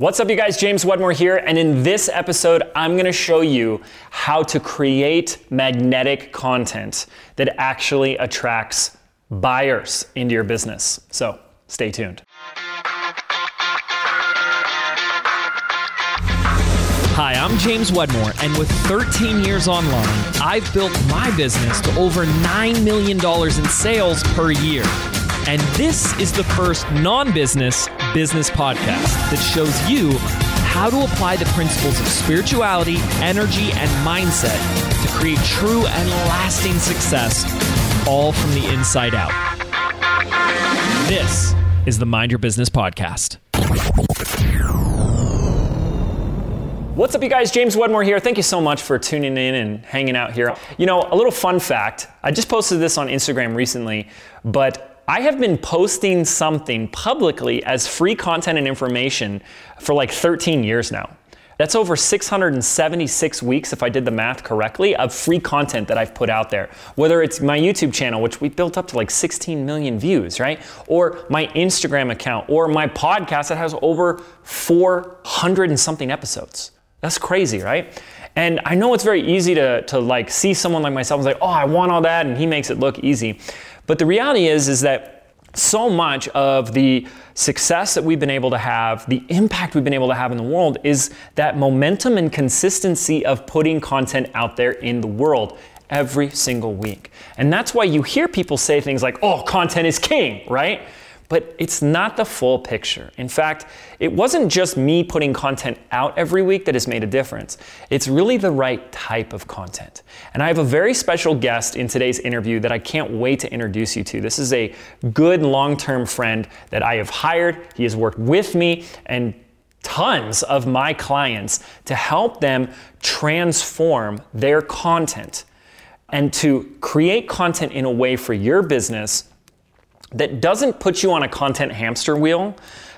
What's up, you guys? James Wedmore here, and in this episode, I'm gonna show you how to create magnetic content that actually attracts buyers into your business. So stay tuned. Hi, I'm James Wedmore, and with 13 years online, I've built my business to over $9 million in sales per year. And this is the first non business business podcast that shows you how to apply the principles of spirituality, energy, and mindset to create true and lasting success, all from the inside out. This is the Mind Your Business podcast. What's up, you guys? James Wedmore here. Thank you so much for tuning in and hanging out here. You know, a little fun fact I just posted this on Instagram recently, but I have been posting something publicly as free content and information for like 13 years now. That's over 676 weeks, if I did the math correctly, of free content that I've put out there. Whether it's my YouTube channel, which we built up to like 16 million views, right? Or my Instagram account, or my podcast that has over 400 and something episodes. That's crazy, right? And I know it's very easy to, to like see someone like myself and say, oh, I want all that, and he makes it look easy. But the reality is, is that so much of the success that we've been able to have, the impact we've been able to have in the world is that momentum and consistency of putting content out there in the world every single week. And that's why you hear people say things like, oh, content is king, right? But it's not the full picture. In fact, it wasn't just me putting content out every week that has made a difference. It's really the right type of content. And I have a very special guest in today's interview that I can't wait to introduce you to. This is a good long term friend that I have hired. He has worked with me and tons of my clients to help them transform their content and to create content in a way for your business that doesn't put you on a content hamster wheel,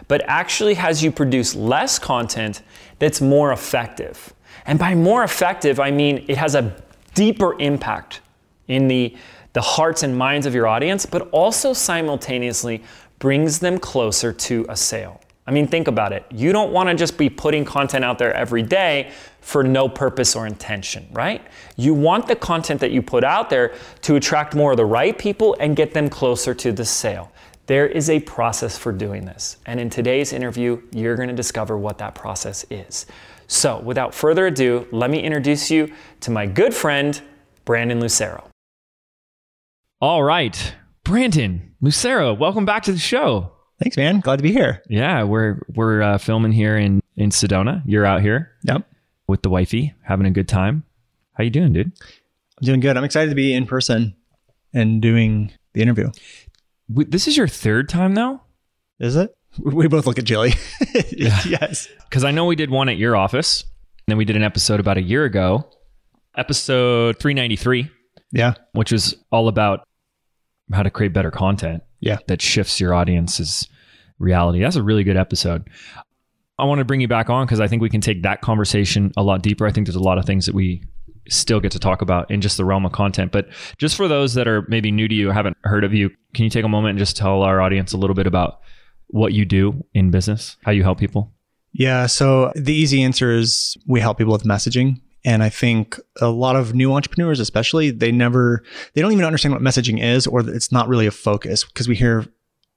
but actually has you produce less content that's more effective. And by more effective, I mean it has a deeper impact in the, the hearts and minds of your audience, but also simultaneously brings them closer to a sale. I mean, think about it. You don't want to just be putting content out there every day for no purpose or intention, right? You want the content that you put out there to attract more of the right people and get them closer to the sale. There is a process for doing this. And in today's interview, you're going to discover what that process is. So, without further ado, let me introduce you to my good friend, Brandon Lucero. All right, Brandon Lucero, welcome back to the show. Thanks, man. Glad to be here. Yeah, we're we're uh, filming here in in Sedona. You're out here. Yep. With the wifey, having a good time. How you doing, dude? I'm doing good. I'm excited to be in person and doing the interview. This is your third time now. Is it? We both look at Jilly. yeah. yes. Because I know we did one at your office, and then we did an episode about a year ago, episode 393. Yeah. Which was all about how to create better content. Yeah. That shifts your audience's reality. That's a really good episode. I want to bring you back on because I think we can take that conversation a lot deeper. I think there's a lot of things that we still get to talk about in just the realm of content. But just for those that are maybe new to you, haven't heard of you, can you take a moment and just tell our audience a little bit about what you do in business, how you help people? Yeah. So the easy answer is we help people with messaging. And I think a lot of new entrepreneurs, especially, they never, they don't even understand what messaging is, or it's not really a focus because we hear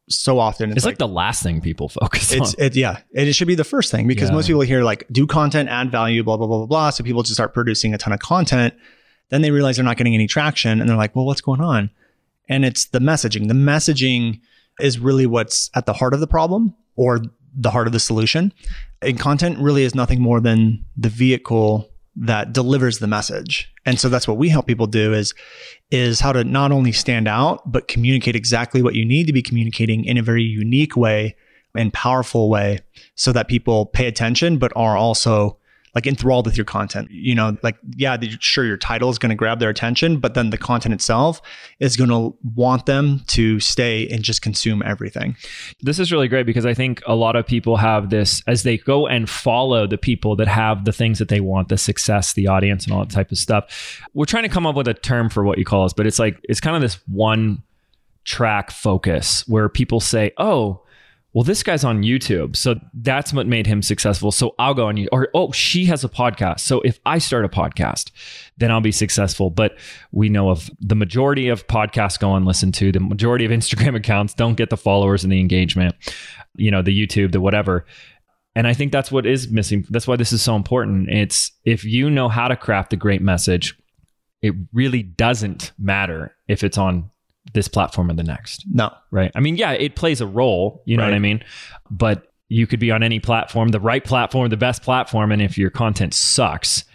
so often. It's, it's like, like, the last thing people focus it's, on. It, yeah. It, it should be the first thing because yeah. most people hear like do content, add value, blah, blah, blah, blah, blah. So people just start producing a ton of content. Then they realize they're not getting any traction and they're like, well, what's going on? And it's the messaging. The messaging is really what's at the heart of the problem or the heart of the solution. And content really is nothing more than the vehicle that delivers the message. And so that's what we help people do is is how to not only stand out but communicate exactly what you need to be communicating in a very unique way and powerful way so that people pay attention but are also like enthralled with your content. You know, like, yeah, sure, your title is going to grab their attention, but then the content itself is going to want them to stay and just consume everything. This is really great because I think a lot of people have this as they go and follow the people that have the things that they want, the success, the audience, and all that type of stuff. We're trying to come up with a term for what you call us, but it's like, it's kind of this one track focus where people say, oh, well, this guy's on YouTube. So that's what made him successful. So I'll go on you. Or, oh, she has a podcast. So if I start a podcast, then I'll be successful. But we know of the majority of podcasts go and listen to, the majority of Instagram accounts don't get the followers and the engagement, you know, the YouTube, the whatever. And I think that's what is missing. That's why this is so important. It's if you know how to craft a great message, it really doesn't matter if it's on this platform or the next. No. Right. I mean, yeah, it plays a role, you know right. what I mean? But you could be on any platform, the right platform, the best platform. And if your content sucks,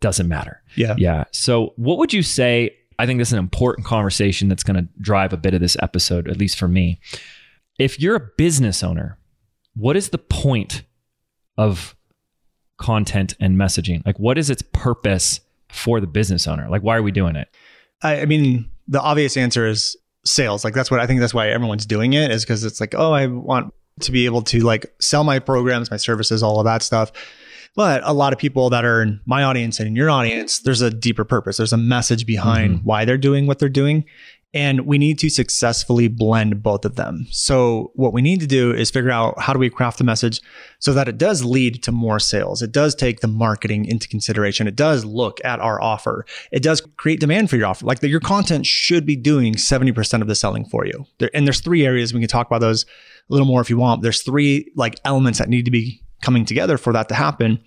doesn't matter. Yeah. Yeah. So what would you say? I think this is an important conversation that's going to drive a bit of this episode, at least for me. If you're a business owner, what is the point of content and messaging? Like, what is its purpose for the business owner? Like, why are we doing it? I, I mean, the obvious answer is sales. Like, that's what I think that's why everyone's doing it is because it's like, oh, I want to be able to like sell my programs, my services, all of that stuff. But a lot of people that are in my audience and in your audience, there's a deeper purpose. There's a message behind mm-hmm. why they're doing what they're doing. And we need to successfully blend both of them. So, what we need to do is figure out how do we craft the message so that it does lead to more sales. It does take the marketing into consideration. It does look at our offer. It does create demand for your offer. Like the, your content should be doing 70% of the selling for you. There, and there's three areas we can talk about those a little more if you want. There's three like elements that need to be coming together for that to happen.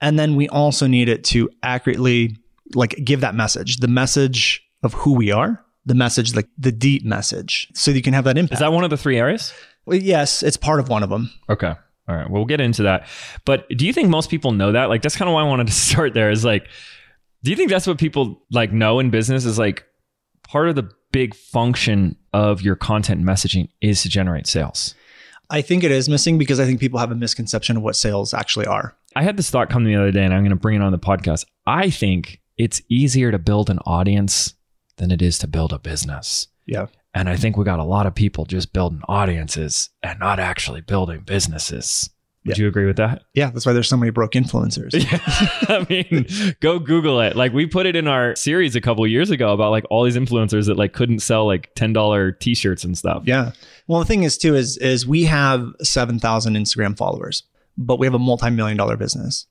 And then we also need it to accurately like give that message, the message of who we are the message, like the deep message, so you can have that impact. Is that one of the three areas? Well, yes, it's part of one of them. Okay. All right. Well, we'll get into that. But do you think most people know that? Like, that's kind of why I wanted to start there is like, do you think that's what people like know in business is like part of the big function of your content messaging is to generate sales? I think it is missing because I think people have a misconception of what sales actually are. I had this thought come to me the other day and I'm going to bring it on the podcast. I think it's easier to build an audience than it is to build a business. Yeah. And I think we got a lot of people just building audiences and not actually building businesses. Would yeah. you agree with that? Yeah, that's why there's so many broke influencers. I mean, go Google it. Like we put it in our series a couple years ago about like all these influencers that like couldn't sell like ten dollar t-shirts and stuff. Yeah. Well, the thing is too is is we have seven thousand Instagram followers, but we have a multi million dollar business.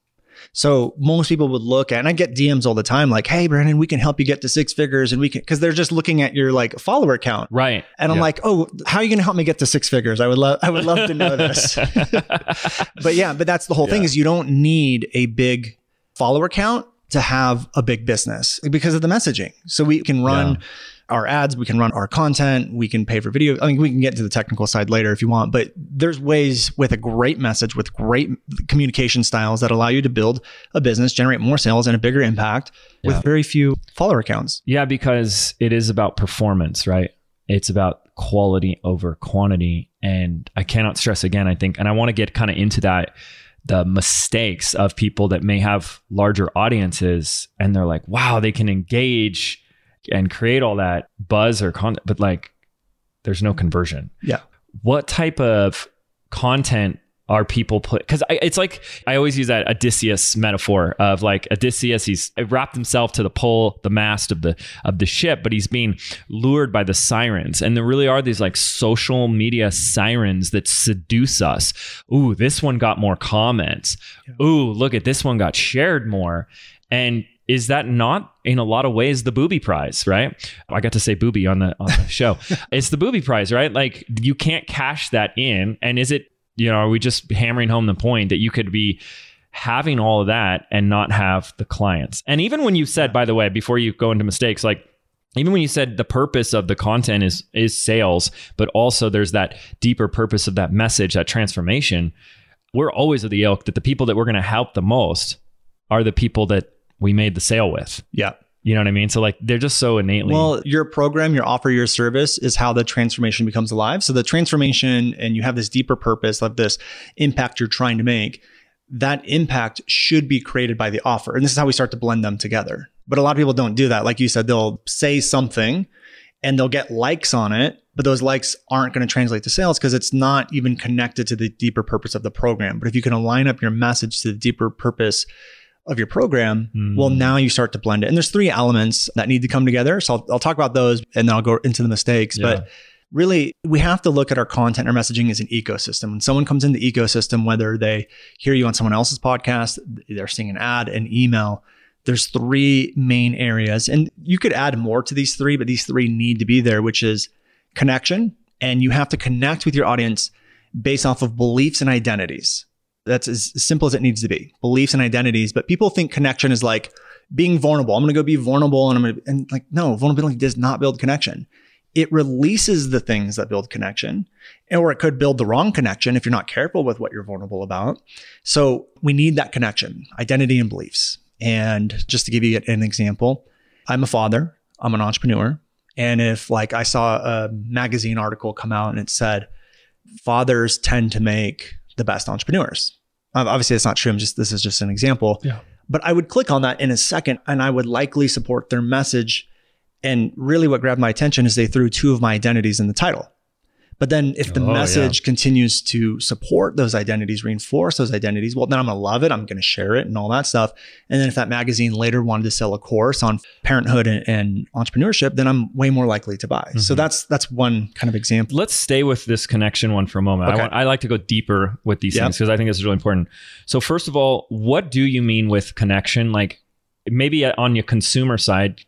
So most people would look at, and I get DMs all the time, like, "Hey, Brandon, we can help you get to six figures, and we can," because they're just looking at your like follower count, right? And I'm yeah. like, "Oh, how are you going to help me get to six figures? I would love, I would love to know this." but yeah, but that's the whole yeah. thing is you don't need a big follower count to have a big business because of the messaging. So we can run. Yeah our ads, we can run our content, we can pay for video. I mean, we can get to the technical side later if you want, but there's ways with a great message, with great communication styles that allow you to build a business, generate more sales and a bigger impact yeah. with very few follower accounts. Yeah, because it is about performance, right? It's about quality over quantity. And I cannot stress again, I think, and I want to get kind of into that the mistakes of people that may have larger audiences and they're like, wow, they can engage and create all that buzz or content, but like there's no conversion. Yeah. What type of content are people put because it's like i always use that odysseus metaphor of like odysseus he's wrapped himself to the pole the mast of the of the ship but he's being lured by the sirens. And there really are these like social media sirens that seduce us. Ooh this one got more comments. Ooh look at this one got shared more. And is that not in a lot of ways the booby prize, right? I got to say booby on the on the show. it's the booby prize, right? Like you can't cash that in. And is it, you know, are we just hammering home the point that you could be having all of that and not have the clients? And even when you said, by the way, before you go into mistakes, like even when you said the purpose of the content is is sales, but also there's that deeper purpose of that message, that transformation, we're always of the ilk that the people that we're going to help the most are the people that we made the sale with. Yeah. You know what I mean? So like they're just so innately. Well, your program, your offer, your service is how the transformation becomes alive. So the transformation and you have this deeper purpose of this impact you're trying to make. That impact should be created by the offer. And this is how we start to blend them together. But a lot of people don't do that. Like you said, they'll say something and they'll get likes on it, but those likes aren't going to translate to sales because it's not even connected to the deeper purpose of the program. But if you can align up your message to the deeper purpose of your program, mm. well, now you start to blend it. And there's three elements that need to come together. So I'll, I'll, talk about those and then I'll go into the mistakes. Yeah. But really we have to look at our content our messaging as an ecosystem when someone comes in the ecosystem whether they hear you on someone else's podcast they're seeing an ad an email there's three main areas and you could add more to these three but these three need to be there which is connection and you have to connect with your audience based off of beliefs and identities that's as simple as it needs to be beliefs and identities but people think connection is like being vulnerable i'm going to go be vulnerable and i'm going to and like no vulnerability does not build connection it releases the things that build connection, or it could build the wrong connection if you're not careful with what you're vulnerable about. So we need that connection, identity and beliefs. And just to give you an example, I'm a father, I'm an entrepreneur. And if like I saw a magazine article come out and it said, fathers tend to make the best entrepreneurs. Obviously, it's not true. I'm just this is just an example. Yeah. But I would click on that in a second and I would likely support their message and really, what grabbed my attention is they threw two of my identities in the title. But then, if the oh, message yeah. continues to support those identities, reinforce those identities, well, then I'm going to love it. I'm going to share it and all that stuff. And then, if that magazine later wanted to sell a course on parenthood and, and entrepreneurship, then I'm way more likely to buy. Mm-hmm. So that's that's one kind of example. Let's stay with this connection one for a moment. Okay. I, want, I like to go deeper with these yep. things because I think this is really important. So, first of all, what do you mean with connection? Like maybe on your consumer side,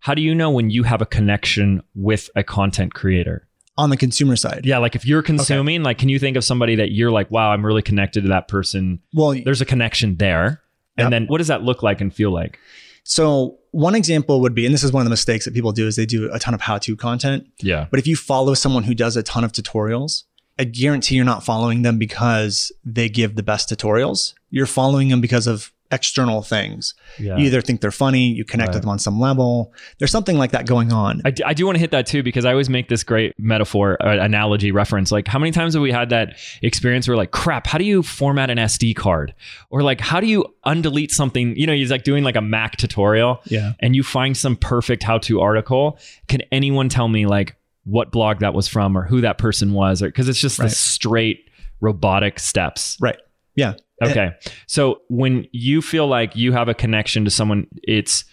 how do you know when you have a connection with a content creator? On the consumer side. Yeah, like if you're consuming, okay. like can you think of somebody that you're like, wow, I'm really connected to that person? Well, there's a connection there. And then what does that look like and feel like? So one example would be, and this is one of the mistakes that people do is they do a ton of how-to content. Yeah. But if you follow someone who does a ton of tutorials, I guarantee you're not following them because they give the best tutorials. You're following them because of external things. Yeah. You either think they're funny, you connect right. with them on some level. There's something like that going on. I, d- I do want to hit that too because I always make this great metaphor, uh, analogy reference. Like, how many times have we had that experience where, like, crap, how do you format an SD card? Or, like, how do you undelete something? You know, he's like doing like a Mac tutorial. Yeah. And you find some perfect how to article. Can anyone tell me, like, what blog that was from or who that person was? Or because it's just right. the straight robotic steps. Right. Yeah. Eh. Okay. So when you feel like you have a connection to someone, it's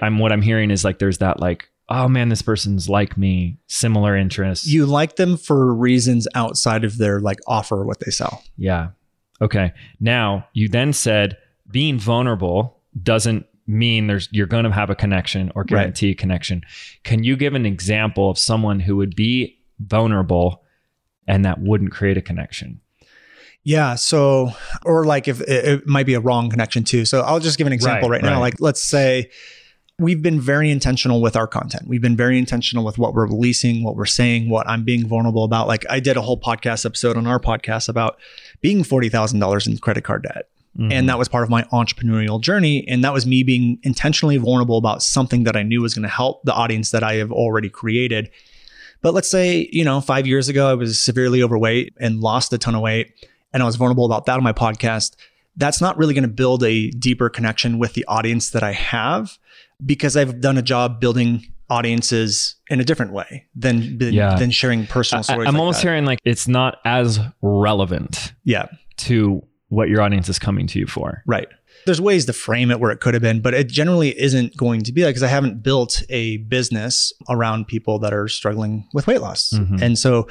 I'm what I'm hearing is like there's that like, oh man, this person's like me, similar interests. You like them for reasons outside of their like offer what they sell. Yeah. Okay. Now you then said being vulnerable doesn't mean there's you're going to have a connection or guarantee right. a connection. Can you give an example of someone who would be vulnerable and that wouldn't create a connection? Yeah. So, or like if it, it, might be a wrong connection too. So I'll just give an example right, right now. Right. Like, let's say we've been very intentional with our content. We've been very intentional with what we're releasing, what we're saying, what I'm being vulnerable about. Like, I did a whole podcast episode on our podcast about being $40,000 in credit card debt. Mm-hmm. And that was part of my entrepreneurial journey. And that was me being intentionally vulnerable about something that I knew was going to help the audience that I have already created. But let's say, you know, five years ago, I was severely overweight and lost a ton of weight and I was vulnerable about that on my podcast, that's not really going to build a deeper connection with the audience that I have because I've done a job building audiences in a different way than than, yeah. than sharing personal stories. I, am like almost that. hearing like it's not as relevant. Yeah. To what your audience is coming to you for. Right. There's ways to frame it where it could have been, but it generally isn't going to be like because I haven't built a business around people that are struggling with weight loss. Mm-hmm. And so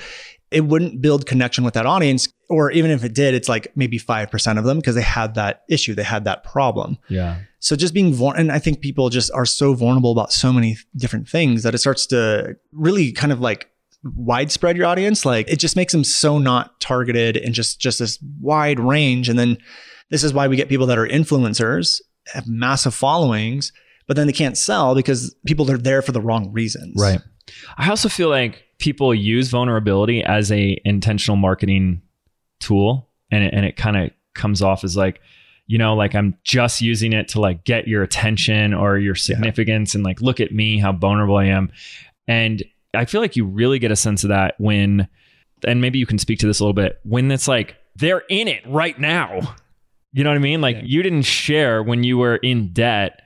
it wouldn't build connection with that audience. Or even if it did, it's like maybe 5% of them because they had that issue, they had that problem. Yeah. So just being vulnerable, and I think people just are so vulnerable about so many different things that it starts to really kind of like widespread your audience. Like it just makes them so not targeted and just just this wide range. And then this is why we get people that are influencers, have massive followings, but then they can't sell because people are there for the wrong reasons. Right. I also feel like people use vulnerability as a intentional marketing tool and it, and it kind of comes off as like you know like i'm just using it to like get your attention or your significance yeah. and like look at me how vulnerable i am. And i feel like you really get a sense of that when and maybe you can speak to this a little bit when it's like they're in it right now. You know what i mean? Like yeah. you didn't share when you were in debt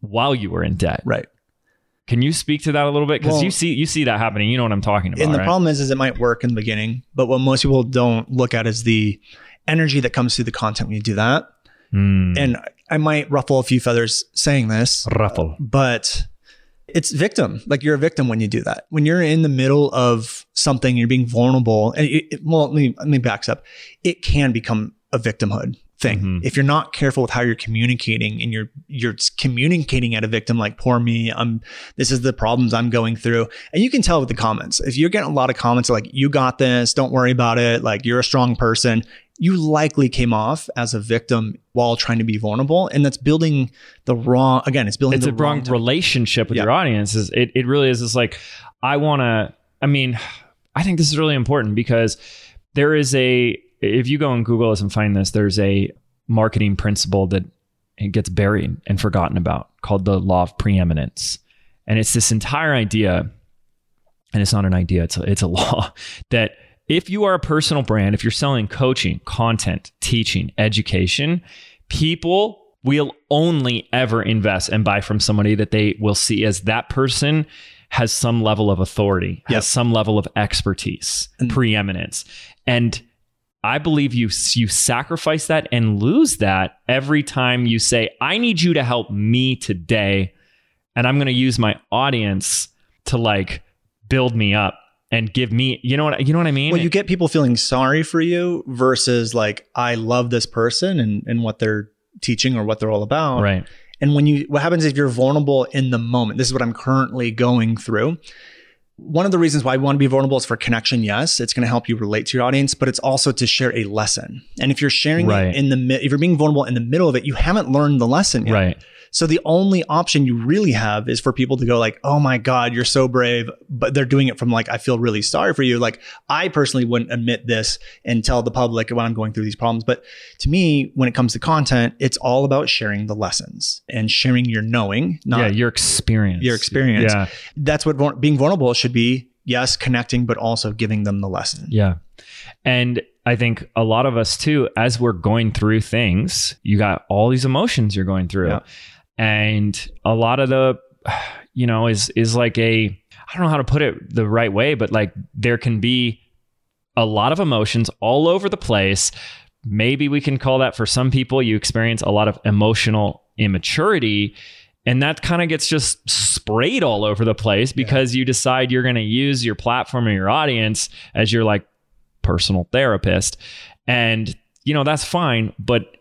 while you were in debt. Right can you speak to that a little bit? Because well, you see you see that happening. You know what I'm talking about. And the right? problem is, is it might work in the beginning, but what most people don't look at is the energy that comes through the content when you do that. Mm. And I might ruffle a few feathers saying this. Ruffle. But It's victim. Like you're a victim when you do that. When you're in the middle of something, you're being vulnerable. And it, it, well, let me, let me back up. It can become a victimhood thing. Mm-hmm. If you're not careful with how you're communicating and you're you're communicating at a victim like poor me, I'm this is the problems I'm going through. And you can tell with the comments. If you're getting a lot of comments like you got this, don't worry about it, like you're a strong person, you likely came off as a victim while trying to be vulnerable and that's building the wrong again, it's building it's the a wrong, wrong relationship with your audience. Is it it really is just like I want to I mean, I think this is really important because there is a if you go on Google and find this, there's a marketing principle that it gets buried and forgotten about called the law of preeminence. And it's this entire idea, and it's not an idea, it's a, it's a law that if you are a personal brand, if you're selling coaching, content, teaching, education, people will only ever invest and buy from somebody that they will see as that person has some level of authority, has some level of expertise, and preeminence. And I believe you you sacrifice that and lose that every time you say, "I need you to help me today," and I'm going to use my audience to like build me up and give me, you know what you know what I mean? Well, you get people feeling sorry for you versus like, "I love this person and and what they're teaching or what they're all about." Right. And when you, what happens if you're vulnerable in the moment? This is what I'm currently going through one of the reasons why we want to be vulnerable is for connection. Yes, it's going to help you relate to your audience, but it's also to share a lesson. And if you're sharing right. it in the if you're being vulnerable in the middle of it, you haven't learned the lesson yet. Right. So the only option you really have is for people to go like, "Oh my god, you're so brave," but they're doing it from like, "I feel really sorry for you." Like I personally wouldn't admit this and tell the public when I'm going through these problems, but to me, when it comes to content, it's all about sharing the lessons and sharing your knowing, not yeah, your experience. Your experience. Yeah. That's what being vulnerable should be. Yes, connecting, but also giving them the lesson. Yeah. And I think a lot of us too, as we're going through things, you got all these emotions you're going through. Yeah and a lot of the you know is is like a I don't know how to put it the right way, but like there can be a lot of emotions all over the place. Maybe we can call that for some people you experience a lot of emotional immaturity and that kind of gets just sprayed all over the place because yeah. you decide you're going to use your platform or your audience as your like personal therapist and you know that's fine but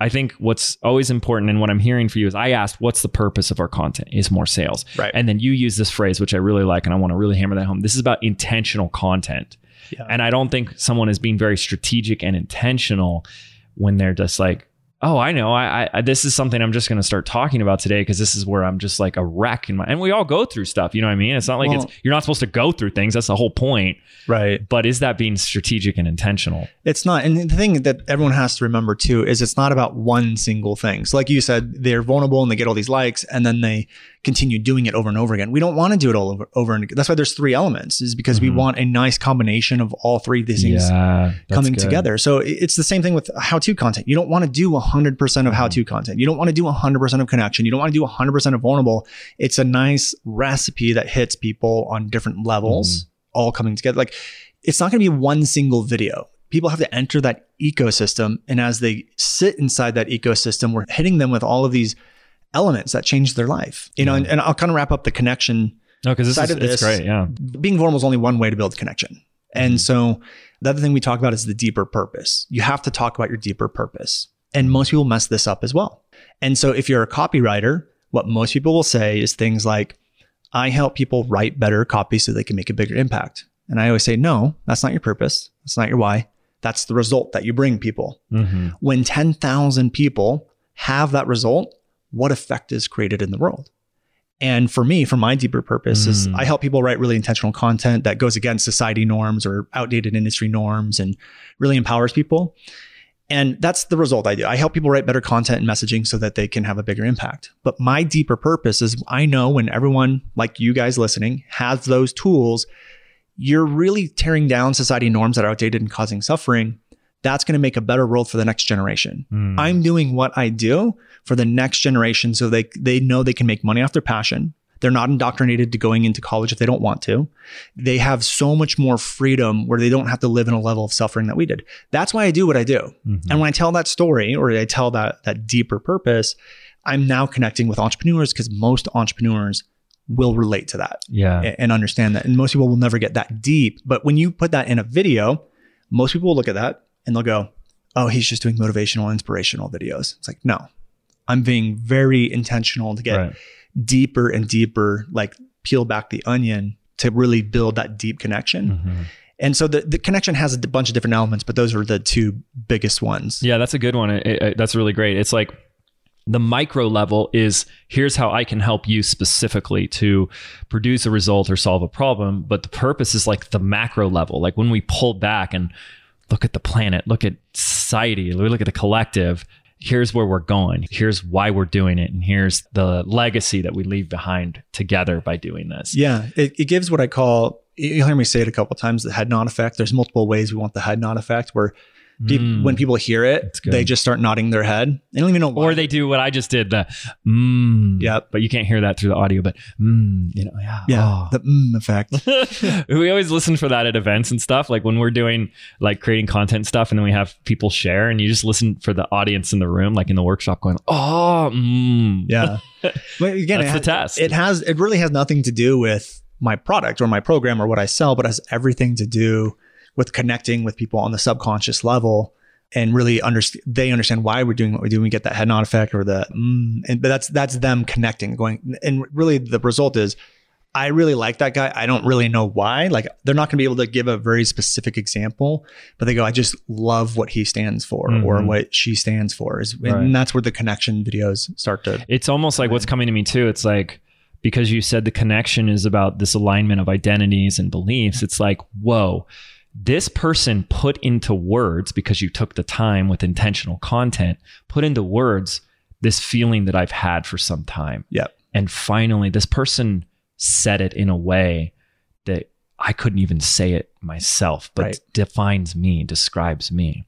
I think what's always important and what I'm hearing for you is I asked, what's the purpose of our content? Is more sales. Right. And then you use this phrase, which I really like, and I want to really hammer that home. This is about intentional content. Yeah. And I don't think someone is being very strategic and intentional when they're just like, oh, I know. I, I this is something I'm just going to start talking about today because this is where I'm just like a wreck in my. And we all go through stuff. You know what I mean? It's not like well, it's you're not supposed to go through things. That's the whole point. Right. But is that being strategic and intentional? It's not. And the thing that everyone has to remember too is it's not about one single thing. So, like you said, they're vulnerable and they get all these likes, and then they continue doing it over and over again. We don't want to do it all over, over and again. That's why there's three elements, is because mm-hmm. we want a nice combination of all three of these things yeah, coming good. together. So it's the same thing with how-to content. You don't want to do 100% of mm-hmm. how-to content. You don't want to do 100% of connection. You don't want to do 100% of vulnerable. It's a nice recipe that hits people on different levels, mm-hmm. all coming together. Like it's not going to be one single video people have to enter that ecosystem. And as they sit inside that ecosystem, we're hitting them with all of these elements that changed their life. You know, and, and I'll kind of wrap up the connection. No, because this side is of this, great. Yeah, being vulnerable is only one way to build connection. And mm-hmm. so the other thing we talk about is the deeper purpose. You have to talk about your deeper purpose. And most people mess this up as well. And so if you're a copywriter, what most people will say is things like, I help people write better copy so they can make a bigger impact. And I always say, no, that's not your purpose. That's not your why. That's the result that you bring people. Mm-hmm. When 10,000 people have that result, what effect is created in the world. And for me, for my deeper purpose, mm. is I help people write really intentional content that goes against society norms or outdated industry norms and really empowers people. And that's the result I do. I help people write better content and messaging so that they can have a bigger impact. But my deeper purpose is I know when everyone like you guys listening has those tools, you're really tearing down society norms that are outdated and causing suffering that's going to make a better world for the next generation. Mm. I'm doing what I do for the next generation so they they know they can make money off their passion. They're not indoctrinated to going into college if they don't want to. They have so much more freedom where they don't have to live in a level of suffering that we did. That's why I do what I do. Mm-hmm. And when I tell that story or I tell that that deeper purpose, I'm now connecting with entrepreneurs because most entrepreneurs will relate to that Yeah. and understand that. And most people will never get that deep. But when you put that in a video, most people will look at that and they'll go, oh, he's just doing motivational, inspirational videos. It's like, no, I'm being very intentional to get Right. deeper and deeper, like peel back the onion to really build that deep connection. Mhm. And so the, the connection has a bunch of different elements, but those are the two biggest ones. Yeah, that's a good one. It- it- that's really great. It's like the micro level is here's how I can help you specifically to produce a result or solve a problem. But the purpose is like the macro level. Like when we pull back and look at the planet, look at society, look at the collective. Here's where we're going. Here's why we're doing it. And here's the legacy that we leave behind together by doing this. Yeah, it, it gives what I call, you'll hear me say it a couple times, the head nod effect. There's multiple ways we want the head nod effect where Mm. when people hear it, they just start nodding their head. They don't even know why. Or they do what I just did, the mm. Yep. But you can't hear that through the audio, but mm, you know, yeah. yeah, oh. the mmm effect. we always listen for that at events and stuff. Like when we're doing like creating content stuff, and then we have people share, and you just listen for the audience in the room, like in the workshop, going, "Oh, mm. Yeah. But again, That's it the test. It has, it really has nothing to do with my product or my program or what I sell, but has everything to do with connecting with people on the subconscious level and really understand, they understand why we're doing what we do. We get that head nod effect or the, mm, and but that's, that's them connecting going. And really the result is I really like that guy. I don't really know why. Like they're not going to be able to give a very specific example, but they go, I just love what he stands for or Mhm. what she stands for. Is Right. and that's where the connection videos start to It's almost like what's coming to me too. It's like because you said the connection is about this alignment of identities and beliefs. It's like, whoa, this person put into words because you took the time with intentional content, put into words this feeling that I've had for some time. Yep. And finally, this person said it in a way that I couldn't even say it myself, but Right. defines me, describes me.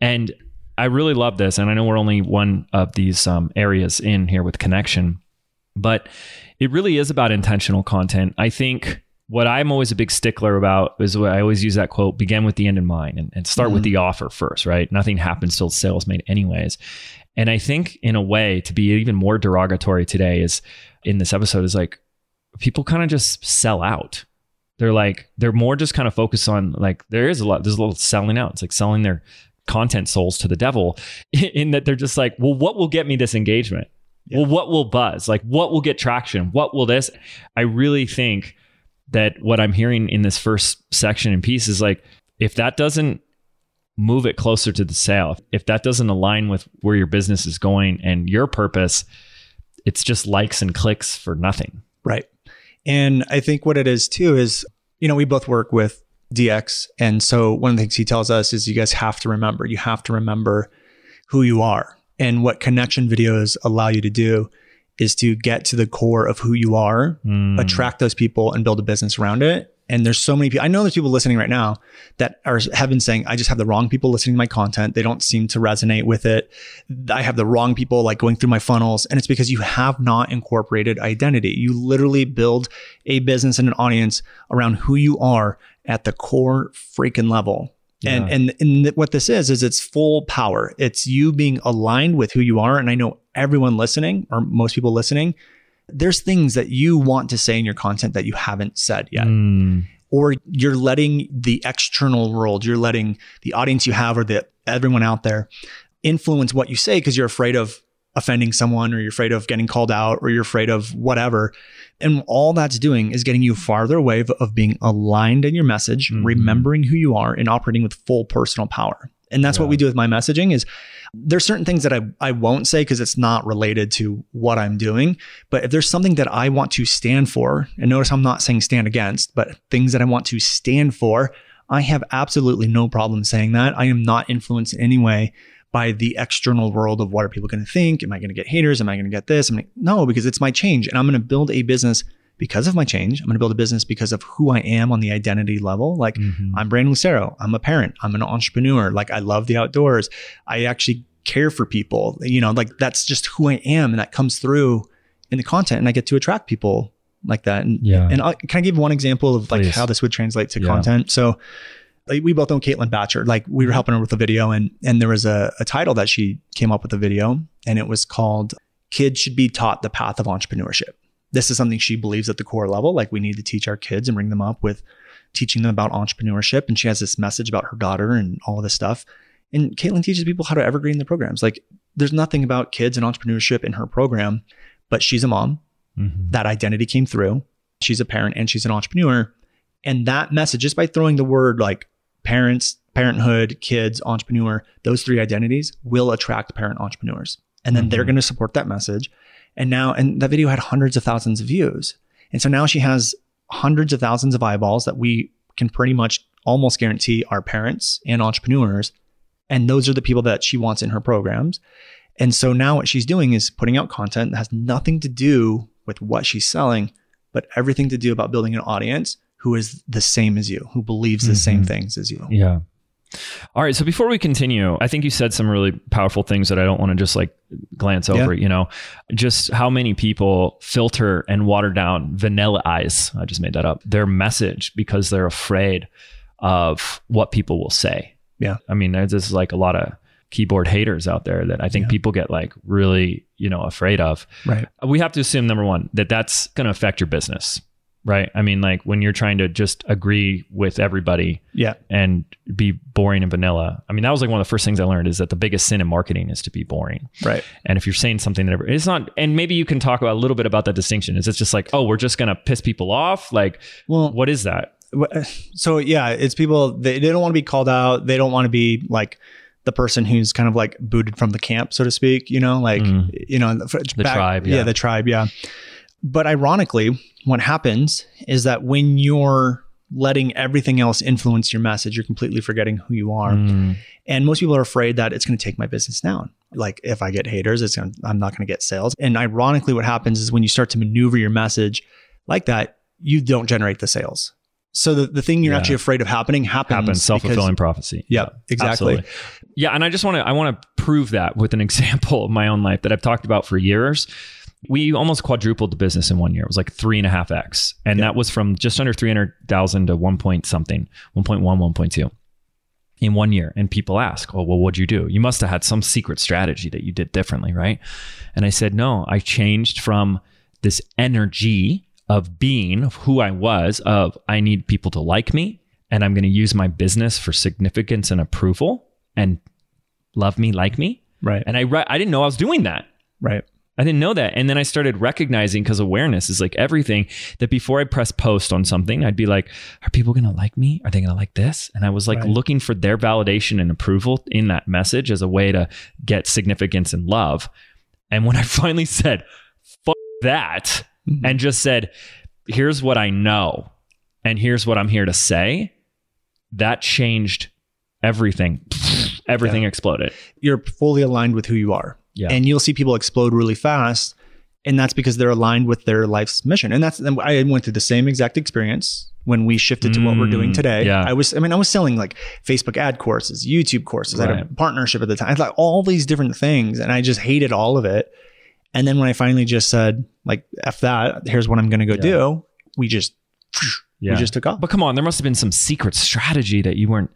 And I really love this. And I know we're only one of these um, areas in here with connection, but it really is about intentional content. I think what I'm always a big stickler about is what I always use that quote begin with the end in mind and, and start with Mhm. the offer first, right? Nothing happens till sale's made, anyways. And I think, in a way, to be even more derogatory today is in this episode is like people kind of just sell out. They're like, they're more just kind of focused on like, there is a lot, there's a little selling out. It's like selling their content souls to the devil in that they're just like, well, what will get me this engagement? Yeah. Well, what will buzz? Like, what will get traction? What will this? I really think that what I'm hearing in this first section and piece is like, if that doesn't move it closer to the sale, if that doesn't align with where your business is going and your purpose, it's just likes and clicks for nothing. Right. And I think what it is too is, you know, we both work with DX. And so one of the things he tells us is you guys have to remember, you have to remember who you are. And what connection videos allow you to do is to get to the core of who you are, Mm. attract those people and build a business around it. And there's so many people. I know there's people listening right now that are have been saying, I just have the wrong people listening to my content. They don't seem to resonate with it. I have the wrong people like going through my funnels. And it's because you have not incorporated identity. You literally build a business and an audience around who you are at the core freaking level. And, and and what this is is it's full power. It's you being aligned with who you are. And I know everyone listening, or most people listening, there's things that you want to say in your content that you haven't said yet Mm. or you're letting the external world, you're letting the audience you have or the everyone out there influence what you say because you're afraid of offending someone or you're afraid of getting called out or you're afraid of whatever. And all that's doing is getting you farther away of, of being aligned in your message, Mhm. remembering who you are and operating with full personal power. And that's what we do with my messaging is there's certain things that I, I won't say because it's not related to what I'm doing. But if there's something that I want to stand for, and notice I'm not saying stand against, but things that I want to stand for, I have absolutely no problem saying that. I am not influenced in any way by the external world of what are people going to think? Am I going to get haters? Am I going to get this? I'm like, no, because it's my change. And I'm going to build a business because of my change. I'm going to build a business because of who I am on the identity level. Like Mhm. I'm Brandon Lucero. I'm a parent. I'm an entrepreneur. Like I love the outdoors. I actually care for people. You know, like that's just who I am. And that comes through in the content. And I get to attract people like that. And, Yeah. and I, can I give one example of like Please. how this would translate to Yeah. content? So like, we both know Caitlin Bacher. Like we were helping her with a video and, and there was a, a title that she came up with a video and it was called Kids Should Be Taught the Path of Entrepreneurship. This is something she believes at the core level. Like we need to teach our kids and bring them up with teaching them about entrepreneurship. And she has this message about her daughter and all this stuff. And Caitlin teaches people how to evergreen the programs. Like there's nothing about kids and entrepreneurship in her program, but she's a mom. Mm-hmm. That identity came through. She's a parent and she's an entrepreneur. And that message, just by throwing the word like parents, parenthood, kids, entrepreneur, those three identities will attract parent entrepreneurs. And then mm-hmm. they're going to support that message. And now, and that video had hundreds of thousands of views. And so now she has hundreds of thousands of eyeballs that we can pretty much almost guarantee are parents and entrepreneurs. And those are the people that she wants in her programs. And so now what she's doing is putting out content that has nothing to do with what she's selling, but everything to do about building an audience who is the same as you, who believes the mm-hmm. same things as you. Yeah. All right. So before we continue, I think you said some really powerful things that I don't want to just like glance over. Yeah. You know, just how many people filter and water down vanilla eyes. I just made that up. Their message because they're afraid of what people will say. Yeah. I mean, there's like a lot of keyboard haters out there that I think yeah. people get like really, you know, afraid of. Right. We have to assume number one that that's going to affect your business right? I mean, like when you're trying to just agree with everybody, yeah, and be boring and vanilla. I mean, that was like one of the first things I learned is that the biggest sin in marketing is to be boring, right? And if you're saying something that it's not, and maybe you can talk about a little bit about that distinction. Is it just like, oh, we're just gonna piss people off? Like, well, what is that? So yeah, it's people they, they don't want to be called out. They don't want to be like the person who's kind of like booted from the camp, so to speak. You know, like mm. you know, the back, tribe, yeah. yeah, the tribe, yeah. But ironically, what happens is that when you're letting everything else influence your message, you're completely forgetting who you are. Mm. And most people are afraid that it's going to take my business down. Like if I get haters, it's gonna, I'm not going to get sales. And ironically, what happens is when you start to maneuver your message like that, you don't generate the sales. So the, the thing you're yeah. actually afraid of happening happens. Happens self fulfilling prophecy. Yeah, exactly. Absolutely. Yeah, and I just want to I want to prove that with an example of my own life that I've talked about for years we almost quadrupled the business in one year. It was like three and a half X. And that was from just under 300,000 to one point something, 1.1, 1.2 in one year. And people ask, oh, well, what'd you do? You must have had some secret strategy that you did differently, right? And I said, no, I changed from this energy of being, of who I was, of I need people to like me and I'm going to use my business for significance and approval and love me, like me. Right. And I, re- I didn't know I was doing that. Right. I didn't know that. And then I started recognizing because awareness is like everything that before I press post on something, I'd be like, are people going to like me? Are they going to like this? And I was like right. looking for their validation and approval in that message as a way to get significance and love. And when I finally said, fuck that, mm-hmm. and just said, here's what I know and here's what I'm here to say, that changed everything. everything yeah. exploded. You're fully aligned with who you are. Yeah. And you'll see people explode really fast. And that's because they're aligned with their life's mission. And that's, I went through the same exact experience when we shifted to what we're doing mm, today. Yeah. I was, I mean, I was selling like Facebook ad courses, YouTube courses. Right. I had a partnership at the time. I thought all these different things and I just hated all of it. And then when I finally just said, like, F that, here's what I'm going to go yeah. do, we just, yeah. we just took off. But come on, there must have been some secret strategy that you weren't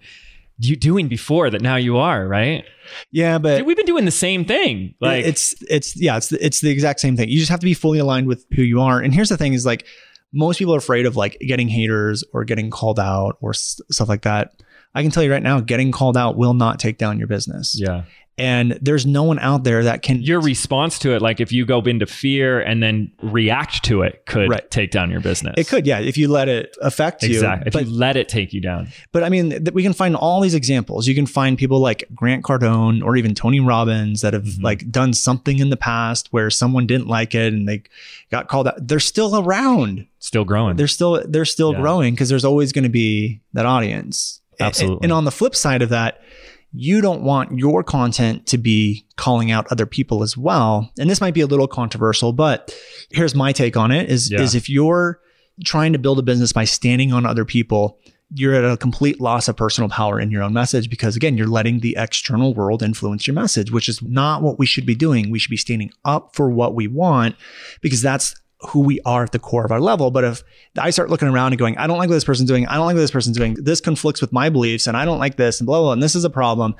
you doing before that now you are, right? Yeah, but Dude, we've been doing the same thing. Like it's it's yeah, it's it's the exact same thing. You just have to be fully aligned with who you are. And here's the thing: is like most people are afraid of like getting haters or getting called out or stuff like that. I can tell you right now, getting called out will not take down your business. Yeah and there's no one out there that can your response to it like if you go into fear and then react to it could right. take down your business. It could yeah if you let it affect you. Exactly if but, you let it take you down. But i mean th- we can find all these examples. You can find people like grant cardone or even tony robbins that have mm-hmm. like done something in the past where someone didn't like it and they got called out. They're still around. Still growing. They're still they're still yeah. growing because there's always going to be that audience. Absolutely. and, and on the flip side of that you don't want your content to be calling out other people as well. And this might be a little controversial, but here's my take on it is, yeah. is if you're trying to build a business by standing on other people, you're at a complete loss of personal power in your own message because again, you're letting the external world influence your message, which is not what we should be doing. We should be standing up for what we want because that's who we are at the core of our level. But if I start looking around and going, I don't like what this person's doing, I don't like what this person's doing, this conflicts with my beliefs, and I don't like this, and blah, blah, blah and this is a problem.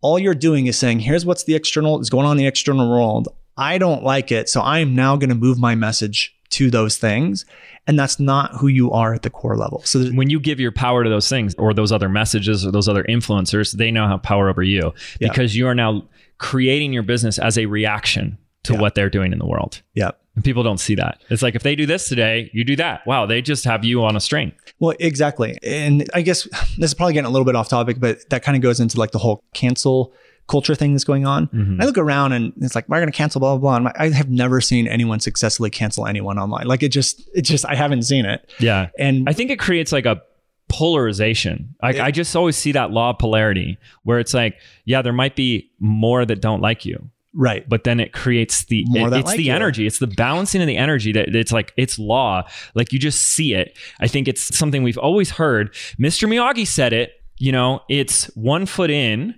All you're doing is saying, here's what's the external is going on in the external world. I don't like it. So I am now going to move my message to those things. And that's not who you are at the core level. So th- when you give your power to those things or those other messages or those other influencers, they now have power over you Yeah. because you are now creating your business as a reaction to Yeah. what they're doing in the world. yeah. And people don't see that. It's like if they do this today, you do that. Wow, they just have you on a string. Well, exactly. And I guess this is probably getting a little bit off topic, but that kind of goes into like the whole cancel culture thing that's going on. Mhm. I look around and it's like, we're going to cancel blah, blah, blah. And I have never seen anyone successfully cancel anyone online. Like it just, it just, I haven't seen it. Yeah. And I think it creates like a polarization. Like I just always see that law of polarity where it's like, yeah, there might be more that don't like you, right. but then it creates the More it- it's like the you. energy, it's the balancing of the energy that it's like it's law. Like you just see it. I think it's something we've always heard. Mr. Miyagi said it. You know, it's one foot in.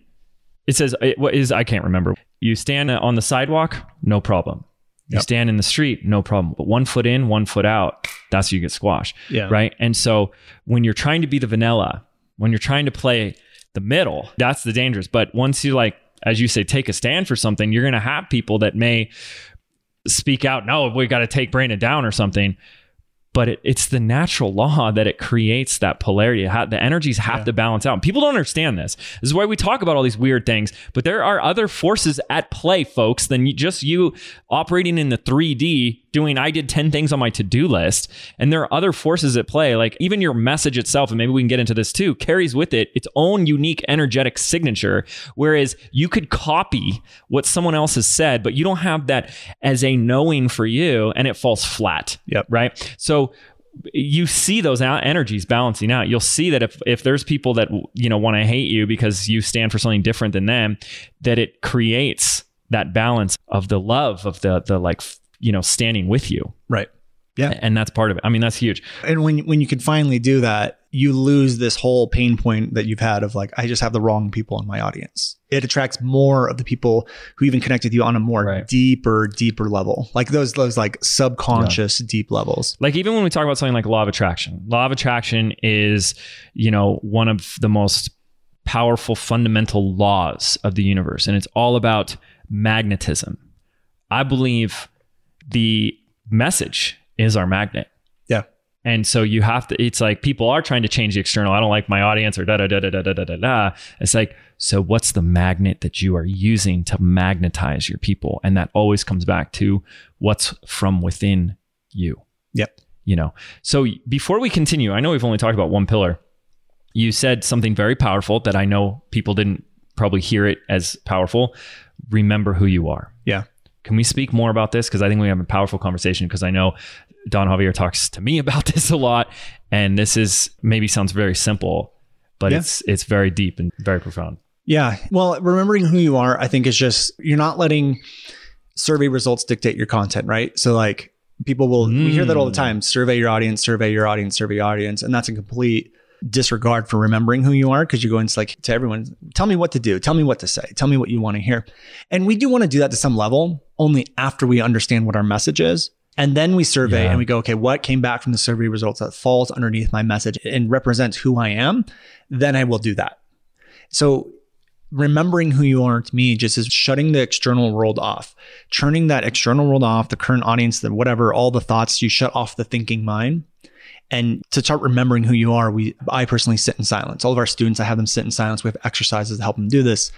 It says it, what is I can't remember. You stand on the sidewalk, no problem. You Yep. stand in the street, no problem. But one foot in, one foot out, that's you get squashed Yeah. right? And so when you're trying to be the vanilla, when you're trying to play the middle, that's the dangerous. But once you like, as you say, take a stand for something, you're going to have people that may speak out, no, we got to take Brandon down or something. But it, it's the natural law that it creates that polarity. The energies have Yeah. to balance out. And people don't understand this. This is why we talk about all these weird things. But there are other forces at play, folks, than just you operating in the 3D doing I did 10 things on my to-do list and there are other forces at play like even your message itself and maybe we can get into this too carries with it its own unique energetic signature whereas you could copy what someone else has said but you don't have that as a knowing for you and it falls flat Yep. right so you see those energies balancing out you'll see that if if there's people that you know want to hate you because you stand for something different than them that it creates that balance of the love of the the like you know standing with you Right. Yeah. and that's part of it i mean that's huge And when, when you can finally do that, you lose this whole pain point that you've had of like, I just have the wrong people in my audience. It attracts more of the people who even connect with you on a more Right. deeper, deeper level, like those, those like subconscious deep levels. like even when we talk about something like law of attraction law of attraction is you know one of the most powerful fundamental laws of the universe and it's all about magnetism i believe the message is our magnet Yeah. And so you have to it's like people are trying to change the external. I don't like my audience or da da da da da da da da. Da it's like so what's the magnet that you are using to magnetize your people? And that always comes back to what's from within you. Yep. you know so before we continue i know we've only talked about one pillar. You said something very powerful that i know people didn't probably hear it as powerful. Remember who you are. Yeah. Can we speak more about this because i think we have a powerful conversation because i know don javier talks to me about this a lot and this is maybe sounds very simple but Yeah. it's it's very deep and very profound Yeah. Well, remembering who you are, I think is just, you're not letting survey results dictate your content, right? So like people will, we hear that all the Mm. time, survey your audience, survey your audience, survey your audience. And that's a complete disregard for remembering who you are because you go into like to everyone, tell me what to do, tell me what to say, tell me what you want to hear. And we do want to do that to some level only after we understand what our message is. And then we survey Yeah. and we go, okay, what came back from the survey results that falls underneath my message and represents who I am? Then I will do that. So remembering who you are to me just is shutting the external world off, turning that external world off, the current audience, the whatever, all the thoughts, you shut off the thinking mind. And to start remembering who you are, we I personally sit in silence. All of our students, I have them sit in silence. We have exercises to help them do this.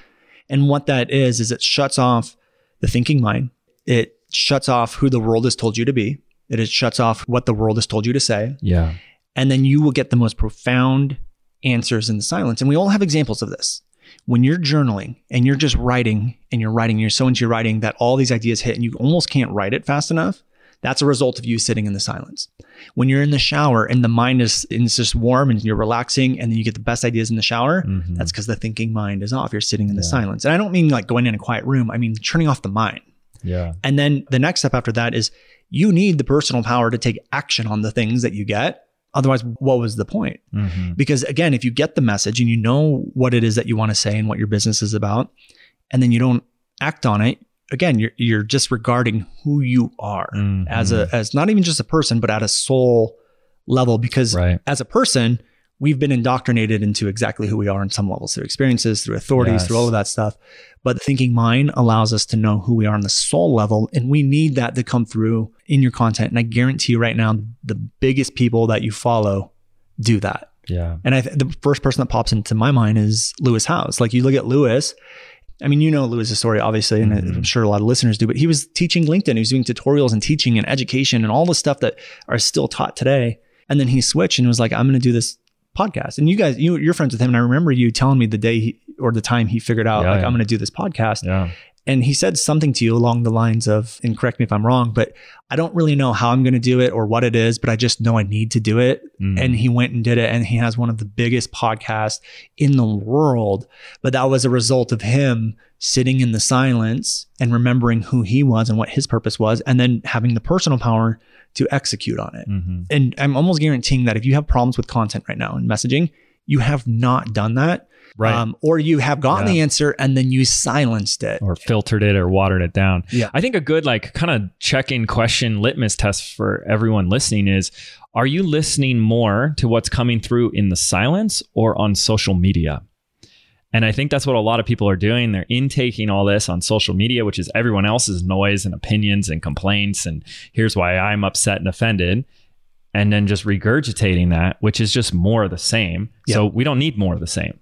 And what that is, is it shuts off the thinking mind. It shuts off who the world has told you to be. It shuts off what the world has told you to say yeah and then you will get the most profound answers in the silence. And we all have examples of this. When you're journaling and you're just writing and you're writing, you're so into your writing that all these ideas hit and you almost can't write it fast enough. That's a result of you sitting in the silence. When you're in the shower and the mind is and it's just warm and you're relaxing and then you get the best ideas in the shower, Mhm. that's because the thinking mind is off. You're sitting in the Yeah. silence. And I don't mean like going in a quiet room. I mean turning off the mind. yeah And then the next step after that is you need the personal power to take action on the things that you get. Otherwise, what was the point? Mhm. Because again, if you get the message and you know what it is that you want to say and what your business is about, and then you don't act on it, again, you're you're disregarding who you are mm-hmm. as a as not even just a person, but at a soul level. Because right as a person, we've been indoctrinated into exactly who we are in some levels through experiences, through authorities, Yes. through all of that stuff. But the thinking mind allows us to know who we are on the soul level. And we need that to come through in your content. And I guarantee you right now, the biggest people that you follow do that. Yeah. And I th- the first person that pops into my mind is Lewis Howes. Like you look at Lewis, I mean, you know Lewis's story, obviously, and Mhm. I'm sure a lot of listeners do, but he was teaching LinkedIn. He was doing tutorials and teaching and education and all the stuff that are still taught today. And then he switched and was like, I'm going to do this podcast. And you guys, you, you're friends with him. And I remember you telling me the day he, or the time he figured out, Yeah, like, yeah. I'm going to do this podcast. Yeah. And he said something to you along the lines of, and correct me if I'm wrong, but I don't really know how I'm going to do it or what it is, but I just know I need to do it Mm. and he went and did it and he has one of the biggest podcasts in the world but that was a result of him sitting in the silence and remembering who he was and what his purpose was and then having the personal power to execute on it Mhm. and i'm almost guaranteeing that if you have problems with content right now and messaging you have not done that Right. um, or you have gotten Yeah. the answer and then you silenced it or filtered it or watered it down. Yeah. I think a good like kind of check-in question litmus test for everyone listening is are you listening more to what's coming through in the silence or on social media? And I think that's what a lot of people are doing. They're intaking all this on social media, which is everyone else's noise and opinions and complaints. And here's why I'm upset and offended. And then just regurgitating that, which is just more of the same. So we don't need more of the same.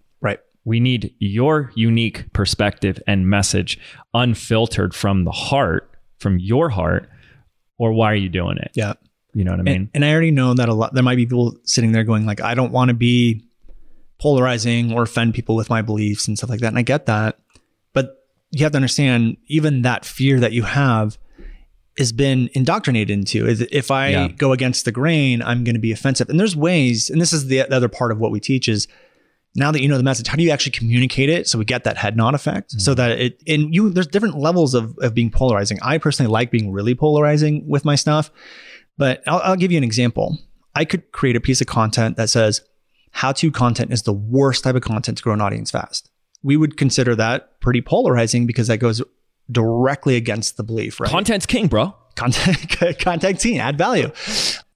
We need your unique perspective and message unfiltered from the heart, from your heart, or why are you doing it? yeah You know what I mean? and, and I already know that a lot there might be people sitting there going like I don't want to be polarizing or offend people with my beliefs and stuff like that and I get that but you have to understand even that fear that you have has been indoctrinated into is if I Yeah. go against the grain I'm going to be offensive and there's ways and this is the other part of what we teach is now that you know the message how do you actually communicate it so we get that head nod effect so mm-hmm. that it and you there's different levels of, of being polarizing i personally like being really polarizing with my stuff but I'll, I'll give you an example. I could create a piece of content that says how to content is the worst type of content to grow an audience fast. We would consider that pretty polarizing because that goes directly against the belief, right? Content's king, bro. content content team add value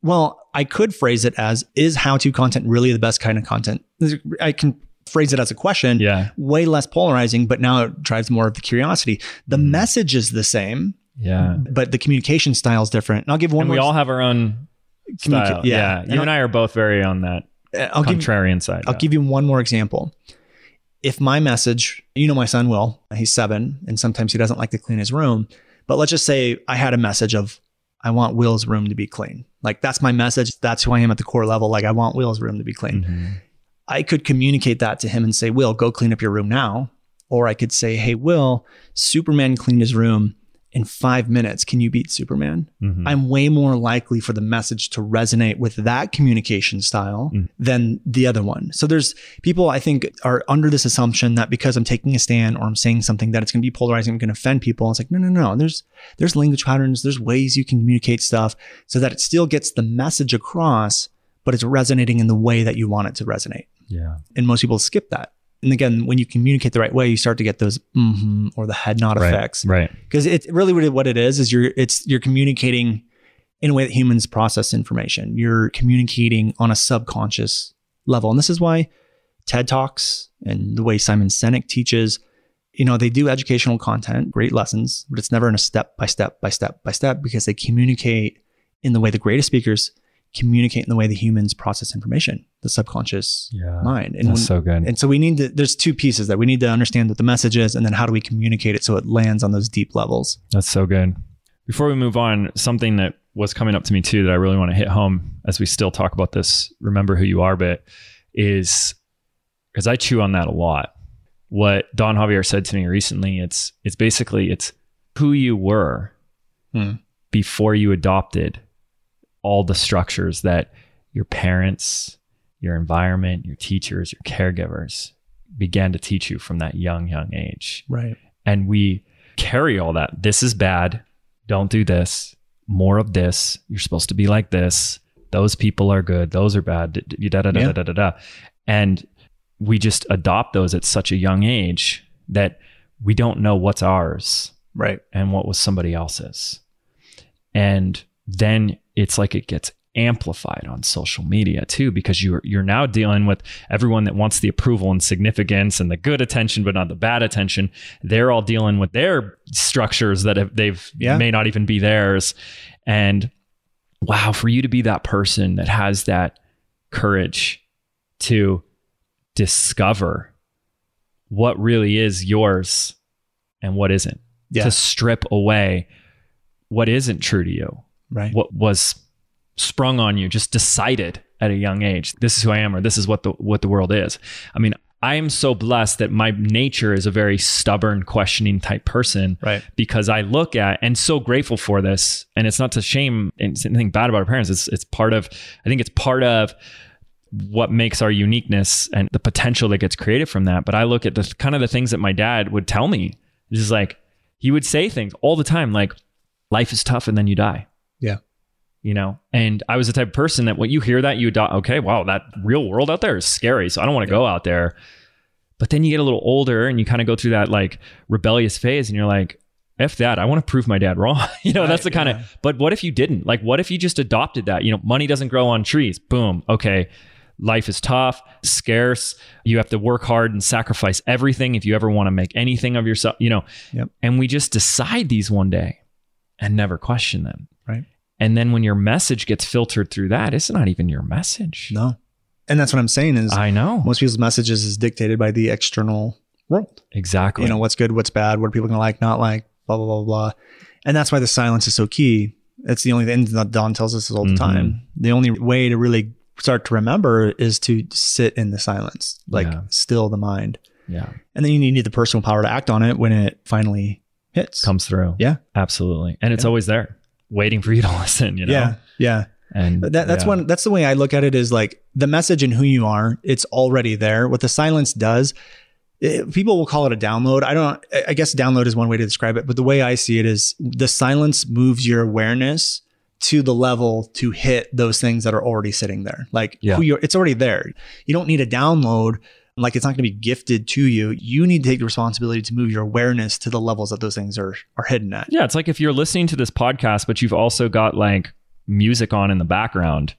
well i could phrase it as is how to content really the best kind of content i can phrase it as a question Yeah. way less polarizing but now it drives more of the curiosity the Mm. message is the same Yeah. but the communication style is different and i'll give one And we all have our own Communica- style. yeah. Yeah. And You and I are both very on that i'll give contrarian side. I'll yeah. give you one more example. If my message, you know, my son Will, he's seven, and sometimes he doesn't like to clean his room. But let's just say I had a message of, I want Will's room to be clean. Like that's my message. That's who I am at the core level. Like I want Will's room to be clean. Mhm. I could communicate that to him and say, Will, go clean up your room now. Or I could say, Hey, Will, Superman cleaned his room in five minutes. Can you beat Superman? Mhm. I'm way more likely for the message to resonate with that communication style Mm. than the other one. So there's people I think are under this assumption that because I'm taking a stand or I'm saying something that it's going to be polarizing, I'm going to offend people. It's like no, no, no. There's there's language patterns, there's ways you can communicate stuff so that it still gets the message across, but it's resonating in the way that you want it to resonate. Yeah. And most people skip that. And again, when you communicate the right way, you start to get those mm-hmm or the head nod Right. effects Right. because it's really what what it is is you're it's you're communicating in a way that humans process information you're communicating on a subconscious level and this is why ted talks and the way simon sinek teaches you know they do educational content great lessons but it's never in a step by step by step by step because they communicate in the way the greatest speakers communicate in the way the humans process information the subconscious Yeah. mind and That's when- so good. and so we need to, there's two pieces that we need to understand what the message is and then how do we communicate it so it lands on those deep levels. That's so good. Before we move on, something that was coming up to me too that I really want to hit home as we still talk about this remember who you are bit is because I chew on that a lot. What Don Javier said to me recently, it's it's basically it's who you were Hmm. before you adopted all the structures that your parents, your environment, your teachers, your caregivers began to teach you from that young, young age Right. and we carry all that. This is bad. Don't do this. More of this. You're supposed to be like this. Those people are good. Those are bad. Da, da, da, Yeah. da, da, da, da. And we just adopt those at such a young age that we don't know what's ours Right. and what was somebody else's. And then it's like it gets amplified on social media too because you're you're now dealing with everyone that wants the approval and significance and the good attention but not the bad attention they're all dealing with their structures that have, they've Yeah. may not even be theirs and wow for you to be that person that has that courage to discover what really is yours and what isn't Yeah. to strip away what isn't true to you Right. what was sprung on you just decided at a young age this is who i am or this is what the what the world is i mean i am so blessed that my nature is a very stubborn questioning type person Right. because i look at and so grateful for this and it's not to shame anything bad about our parents it's it's part of i think it's part of what makes our uniqueness and the potential that gets created from that but i look at the kind of the things that my dad would tell me it's just like he would say things all the time like life is tough and then you die. You know and i was the type of person that when you hear that you adopt okay wow that real world out there is scary so i don't want to go out there but then you get a little older and you kind of go through that like rebellious phase and you're like F that. I want to prove my dad wrong. you know, that's the kind of, but what if you didn't? Like, what if you just adopted that? You know, money doesn't grow on trees. Boom. Okay. Life is tough, scarce. You have to work hard and sacrifice everything if you ever want to make anything of yourself, you know. Yep. And we just decide these one day and never question them. Right. And then when your message gets filtered through that, it's not even your message. No. And that's what I'm saying is I know. most people's messages is dictated by the external world. Exactly. You know, what's good, what's bad, what are people gonna like, not like, blah, blah, blah, blah. And that's why the silence is so key. It's the only thing that Don tells us all the Mhm. time. The only way to really start to remember is to sit in the silence, like Yeah. still the mind. yeah. And then you need the personal power to act on it when it finally hits. Comes through. Yeah. Absolutely. And it's Yeah. always there waiting for you to listen, you know? Yeah. Yeah. And That, that's yeah. one. That's the way I look at it. Is like the message and who you are. It's already there. What the silence does, it- people will call it a download. I don't. I- I guess download is one way to describe it. But the way I see it is the silence moves your awareness to the level to hit those things that are already sitting there. Like Yeah. who you're. It's already there. You don't need a download. Like it's not going to be gifted to you. You need to take the responsibility to move your awareness to the levels that those things are are hidden at. Yeah, it's like if you're listening to this podcast, but you've also got like music on in the background,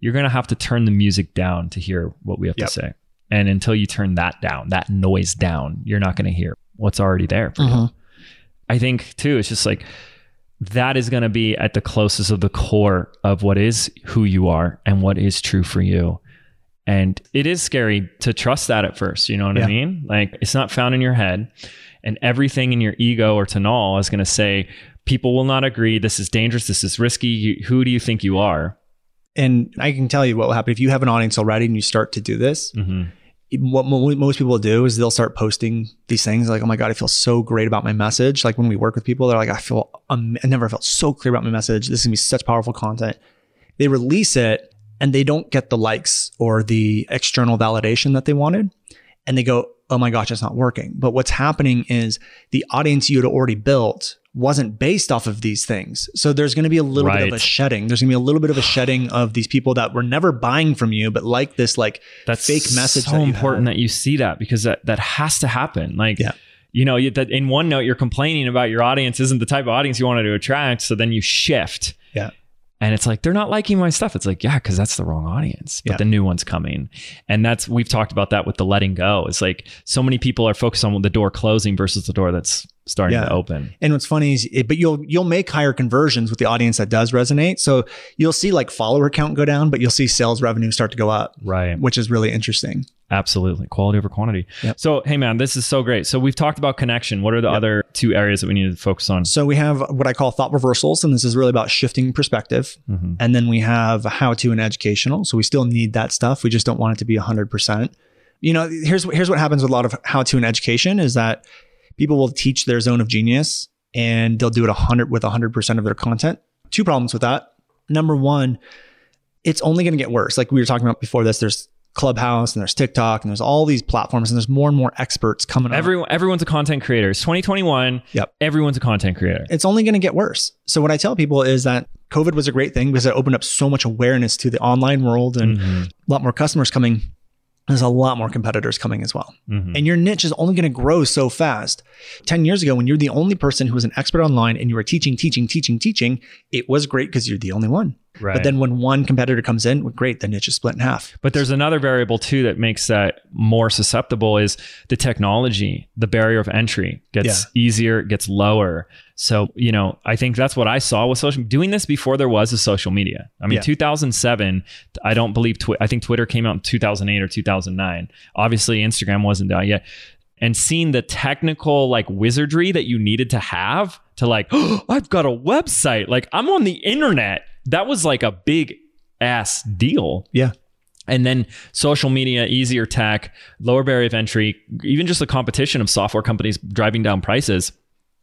you're going to have to turn the music down to hear what we have Yep. to say. And until you turn that down, that noise down, you're not going to hear what's already there for you. Mhm. I think too, it's just like that is going to be at the closest of the core of what is who you are and what is true for you. And it is scary to trust that at first. You know what Yeah. I mean? Like it's not found in your head, and everything in your ego or tonal is going to say, people will not agree. This is dangerous. This is risky. You, who do you think you are? And I can tell you what will happen if you have an audience already and you start to do this. hmm what most people do is they'll start posting these things like, oh my God, I feel so great about my message. Like when we work with people, they're like, I feel, um, I never felt so clear about my message. This is gonna be such powerful content. They release it and they don't get the likes or the external validation that they wanted. And they go, oh my gosh, it's not working. But what's happening is the audience you had already built wasn't based off of these things. So there's going to be a little bit of a shedding. There's going to be a little bit of a shedding of these people that were never buying from you, but like this, like That's fake message So that important had. that you see that because that that has to happen. Like, Yeah. you know, you, that in one note you're complaining about your audience isn't the type of audience you wanted to attract. So then you shift. Yeah. And it's like they're not liking my stuff. It's like, yeah, because that's the wrong audience. But Yeah. the new one's coming. And that's we've talked about that with the letting go. It's like so many people are focused on the door closing versus the door that's starting Yeah. to open. And what's funny is, it, but you'll you'll make higher conversions with the audience that does resonate. So you'll see like follower count go down, but you'll see sales revenue start to go up, Right. which is really interesting. Absolutely. Quality over quantity. Yep. So, hey, man, this is so great. So, we've talked about connection. What are the other two areas that we need to focus on? So we have what I call thought reversals, and this is really about shifting perspective. Mhm. And then we have how to and educational. So we still need that stuff. We just don't want it to be 100%. You know, here's here's what happens with a lot of how to and education is that people will teach their zone of genius and they'll do it 100 with 100% of their content. Two problems with that. Number one, it's only going to get worse. Like we were talking about before this, there's Clubhouse and there's TikTok and there's all these platforms and there's more and more experts coming up. Everyone, everyone's a content creator. It's 2021. Yep. Everyone's a content creator. it's only going to get worse. So what I tell people is that COVID was a great thing because it opened up so much awareness to the online world and Mhm. a lot more customers coming. There's a lot more competitors coming as well. Mhm. And your niche is only going to grow so fast. 10 years ago, when you're the only person who was an expert online and you were teaching, teaching, teaching, teaching, it was great because you're the only one. Right. But then when one competitor comes in, well, great, the niche is split in half. But there's another variable too that makes that more susceptible is the technology. The barrier of entry gets easier, gets lower. So, you know, I think that's what I saw with social doing this before there was a social media. I mean, Yeah. 2007, I don't believe twi- I think Twitter came out in 2008 or 2009. Obviously, Instagram wasn't out yet. And seeing the technical like wizardry that you needed to have to like, oh, I've got a website. Like I'm on the internet. That was like a big ass deal Yeah. and then social media, easier tech, lower barrier of entry, even just the competition of software companies driving down prices.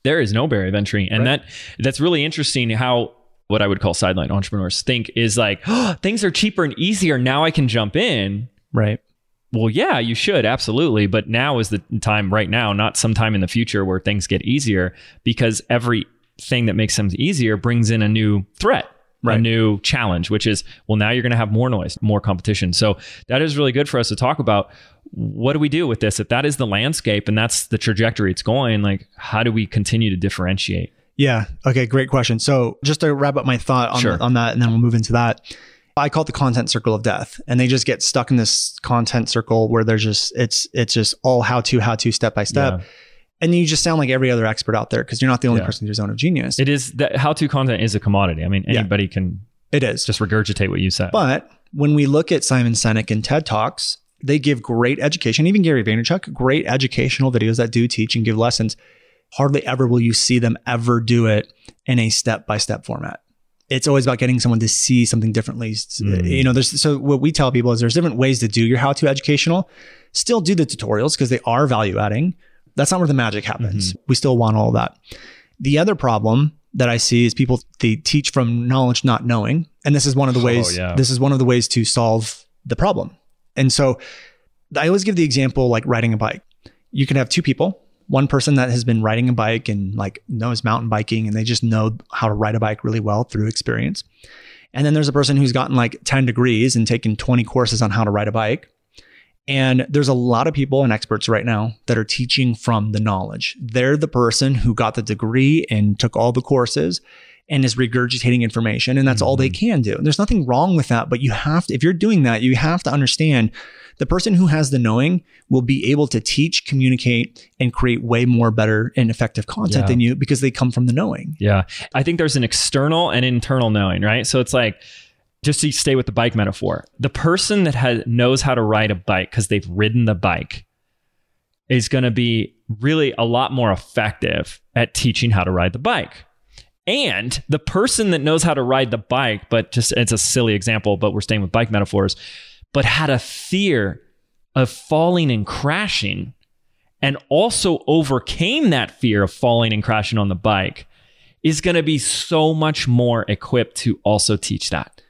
There is no barrier of entry, and that that's really interesting. How what I would call sideline entrepreneurs think is like oh, things are cheaper and easier. Now I can jump in. Right. Well, yeah, you should absolutely, but now is the time right now, not sometime in the future where things get easier because everything that makes things easier brings in a new threat, a new challenge, which is well, now you're going to have more noise, more competition. So that is really good for us to talk about. What do we do with this? If that is the landscape and that's the trajectory it's going, like how do we continue to differentiate? Yeah. Okay. Great question. So just to wrap up my thought on, Sure. on that, and then we'll move into that. I call it the content circle of death, and they just get stuck in this content circle where there's just it's it's just all how to how to step by step, Yeah. And you just sound like every other expert out there because you're not the only Yeah. person in your zone of genius. It is that how to content is a commodity. I mean, Yeah. anybody can it is. just regurgitate what you said. But when we look at Simon Sinek and TED Talks, they give great education. Even Gary Vaynerchuk, great educational videos that do teach and give lessons. Hardly ever will you see them ever do it in a step by step format. It's always about getting someone to see something differently. Mm. You know, there's so what we tell people is there's different ways to do your how to educational. Still do the tutorials because they are value adding. That's not where the magic happens. Mm-hmm. We still want all of that. The other problem that I see is people they teach from knowledge not knowing, and this is one of the oh, ways. yeah. This is one of the ways to solve the problem. And so, I always give the example like riding a bike. You can have two people. One person that has been riding a bike and like knows mountain biking, and they just know how to ride a bike really well through experience. And then there's a person who's gotten like 10 degrees and taken 20 courses on how to ride a bike. And there's a lot of people and experts right now that are teaching from the knowledge. They're the person who got the degree and took all the courses and is regurgitating information, and that's all they mm-hmm. can do. And there's nothing wrong with that, but you have to, if you're doing that, you have to understand the person who has the knowing will be able to teach, communicate, and create way more better and effective content Yeah. than you because they come from the knowing. Yeah. I think there's an external and internal knowing, right? So it's like, just to stay with the bike metaphor, the person that has, knows how to ride a bike because they've ridden the bike is going to be really a lot more effective at teaching how to ride the bike. And the person that knows how to ride the bike, but just it's a silly example, but we're staying with bike metaphors, but had a fear of falling and crashing and also overcame that fear of falling and crashing on the bike is going to be so much more equipped to also teach that.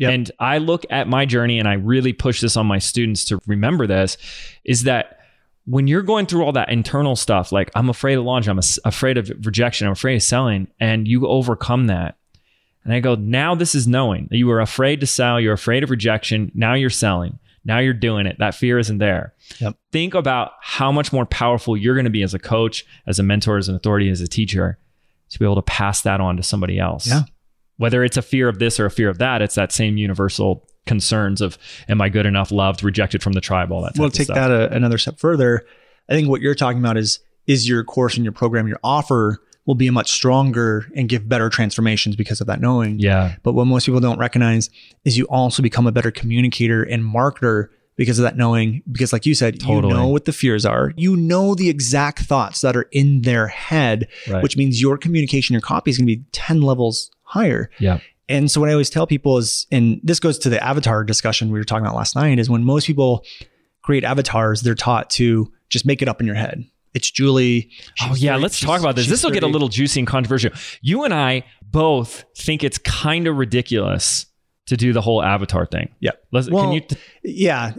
Yep. And I look at my journey and I really push this on my students to remember this is that when you're going through all that internal stuff, like I'm afraid of launch, I'm as- afraid of rejection, I'm afraid of selling, and you overcome that. And I go, now this is knowing that you were afraid to sell, you're afraid of rejection, now you're selling, now you're doing it. That fear isn't there. Yep. Think about how much more powerful you're going to be as a coach, as a mentor, as an authority, as a teacher to be able to pass that on to somebody else. Yeah. Whether it's a fear of this or a fear of that, it's that same universal concerns of am I good enough, loved, rejected from the tribe, all that. Type Well, take that a, another step further. I think what you're talking about is is your course and your program, your offer will be a much stronger and give better transformations because of that knowing. Yeah. But what most people don't recognize is you also become a better communicator and marketer because of that knowing. Because, like you said, Totally. you know what the fears are. You know the exact thoughts that are in their head, Right. which means your communication, your copy is going to be 10 levels higher. Yeah. And so what I always tell people is, and this goes to the avatar discussion we were talking about last night, is when most people create avatars, they're taught to just make it up in your head. It's Julie. Oh yeah, very- let's talk about this. This will get a little juicy and controversial. You and I both think it's kind of ridiculous to do the whole avatar thing. Yeah. Let's, Well, can you? yeah,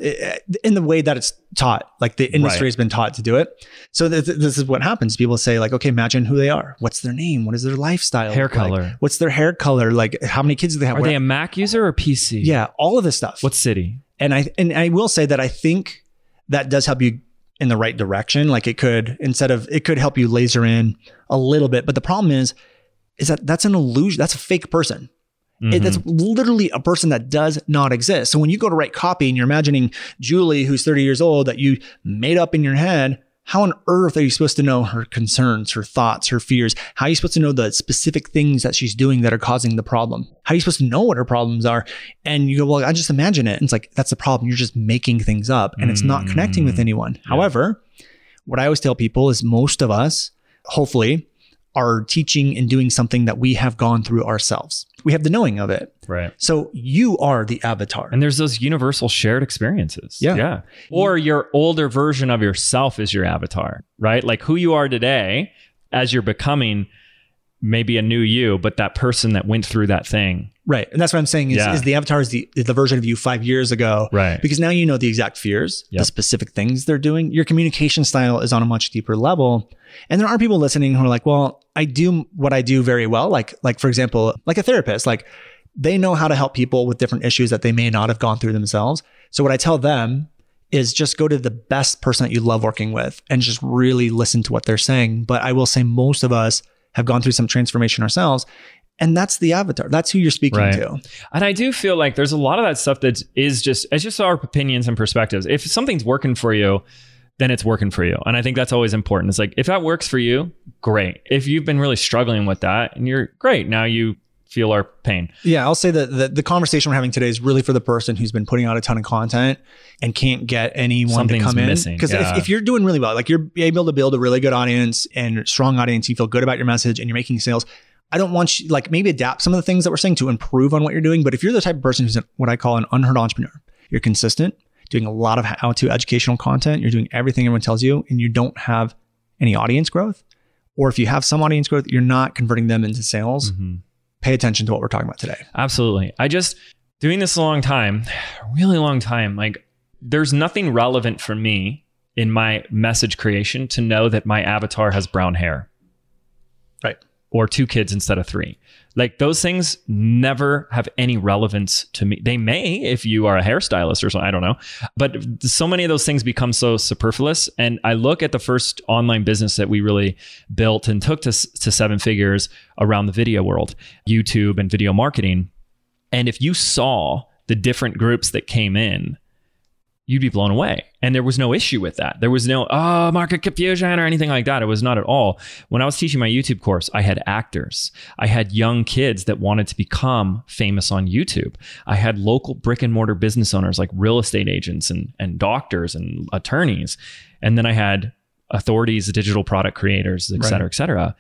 in the way that it's taught, like the industry Right. has been taught to do it. So th- th- this is what happens. People say like, okay, imagine who they are. What's their name? What is their lifestyle? Hair like? color. What's their hair color? Like how many kids do they have? Are Where- they a Mac user or PC? yeah, all of this stuff. What city? and I and I will say that I think that does help you in the right direction. Like it could instead of it could help you laser in a little bit, but the problem is is that that's an illusion. That's a fake person. It, that's mm-hmm. literally a person that does not exist. So when you go to write copy and you're imagining Julie, who's 30 years old, that you made up in your head, how on earth are you supposed to know her concerns, her thoughts, her fears? How are you supposed to know the specific things that she's doing that are causing the problem? How are you supposed to know what her problems are? And you go, well, I just imagine it. And it's like, that's the problem. You're just making things up and it's not connecting with mm. anyone. However, what I always tell people is most of us, hopefully, are teaching and doing something that we have gone through ourselves. We have the knowing of it. Right. So you are the avatar. And there's those universal shared experiences. Yeah. Yeah. Or your older version of yourself is your avatar, right? Like who you are today as you're becoming maybe a new you, but that person that went through that thing. Right. And that's what I'm saying is, Yeah. is the avatar is the, is the version of you five years ago. Right. Because now you know the exact fears, Yep. the specific things they're doing. Your communication style is on a much deeper level. And there are people listening who are like, well, I do what I do very well. Like, like for example, like a therapist, like they know how to help people with different issues that they may not have gone through themselves. So what I tell them is just go to the best person that you love working with and just really listen to what they're saying. But I will say most of us have gone through some transformation ourselves. And that's the avatar. That's who you're speaking Right. to. And I do feel like there's a lot of that stuff that is just it's just our opinions and perspectives. If something's working for you, then it's working for you. And I think that's always important. It's like if that works for you, great. If you've been really struggling with that and you're great, now you feel our pain. Yeah, I'll say that the, the conversation we're having today is really for the person who's been putting out a ton of content and can't get anyone Something's to come in. missing, Because yeah. if, if you're doing really well, like you're able to build a really good audience and strong audience, you feel good about your message and you're making sales. I don't want you like maybe adapt some of the things that we're saying to improve on what you're doing. But if you're the type of person who's what I call an unheard entrepreneur, you're consistent, doing a lot of how to educational content, you're doing everything everyone tells you, and you don't have any audience growth, or if you have some audience growth, you're not converting them into sales. Mm-hmm. Pay attention to what we're talking about today. Absolutely. I just doing this a long time, really long time. Like there's nothing relevant for me in my message creation to know that my avatar has brown hair Right. Or two kids instead of three. Like those things never have any relevance to me. They may if you are a hairstylist or something, I don't know. But so many of those things become so superfluous. And I look at the first online business that we really built and took to, to seven figures around the video world, YouTube and video marketing. And if you saw the different groups that came in, you'd be blown away. And there was no issue with that. There was no, oh, market confusion or anything like that. It was not at all. When I was teaching my YouTube course, I had actors, I had young kids that wanted to become famous on YouTube. I had local brick and mortar business owners like real estate agents and, and doctors and attorneys. And then I had authorities, digital product creators, et cetera, et cetera.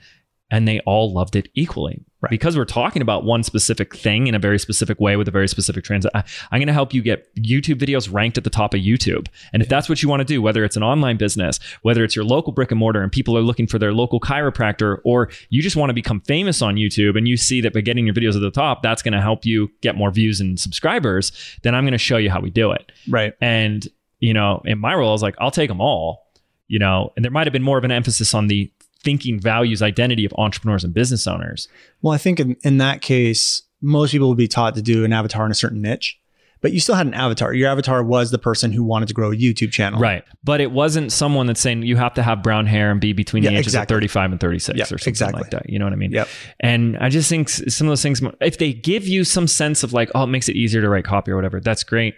And they all loved it equally. Right. Because we're talking about one specific thing in a very specific way with a very specific trans. I, I'm going to help you get YouTube videos ranked at the top of YouTube. And if that's what you want to do, whether it's an online business, whether it's your local brick and mortar and people are looking for their local chiropractor, or you just want to become famous on YouTube and you see that by getting your videos at the top, that's going to help you get more views and subscribers, then I'm going to show you how we do it. Right. And, you know, in my role, I was like, I'll take them all, you know, and there might have been more of an emphasis on the thinking values identity of entrepreneurs and business owners. Well, I think in, in that case, most people would be taught to do an avatar in a certain niche, but you still had an avatar. Your avatar was the person who wanted to grow a YouTube channel. Right. But it wasn't someone that's saying you have to have brown hair and be between the ages exactly. of 35 and 36 Yeah, or something exactly. like that. You know what I mean? Yep. And I just think some of those things, if they give you some sense of like, oh, it makes it easier to write copy or whatever, that's great.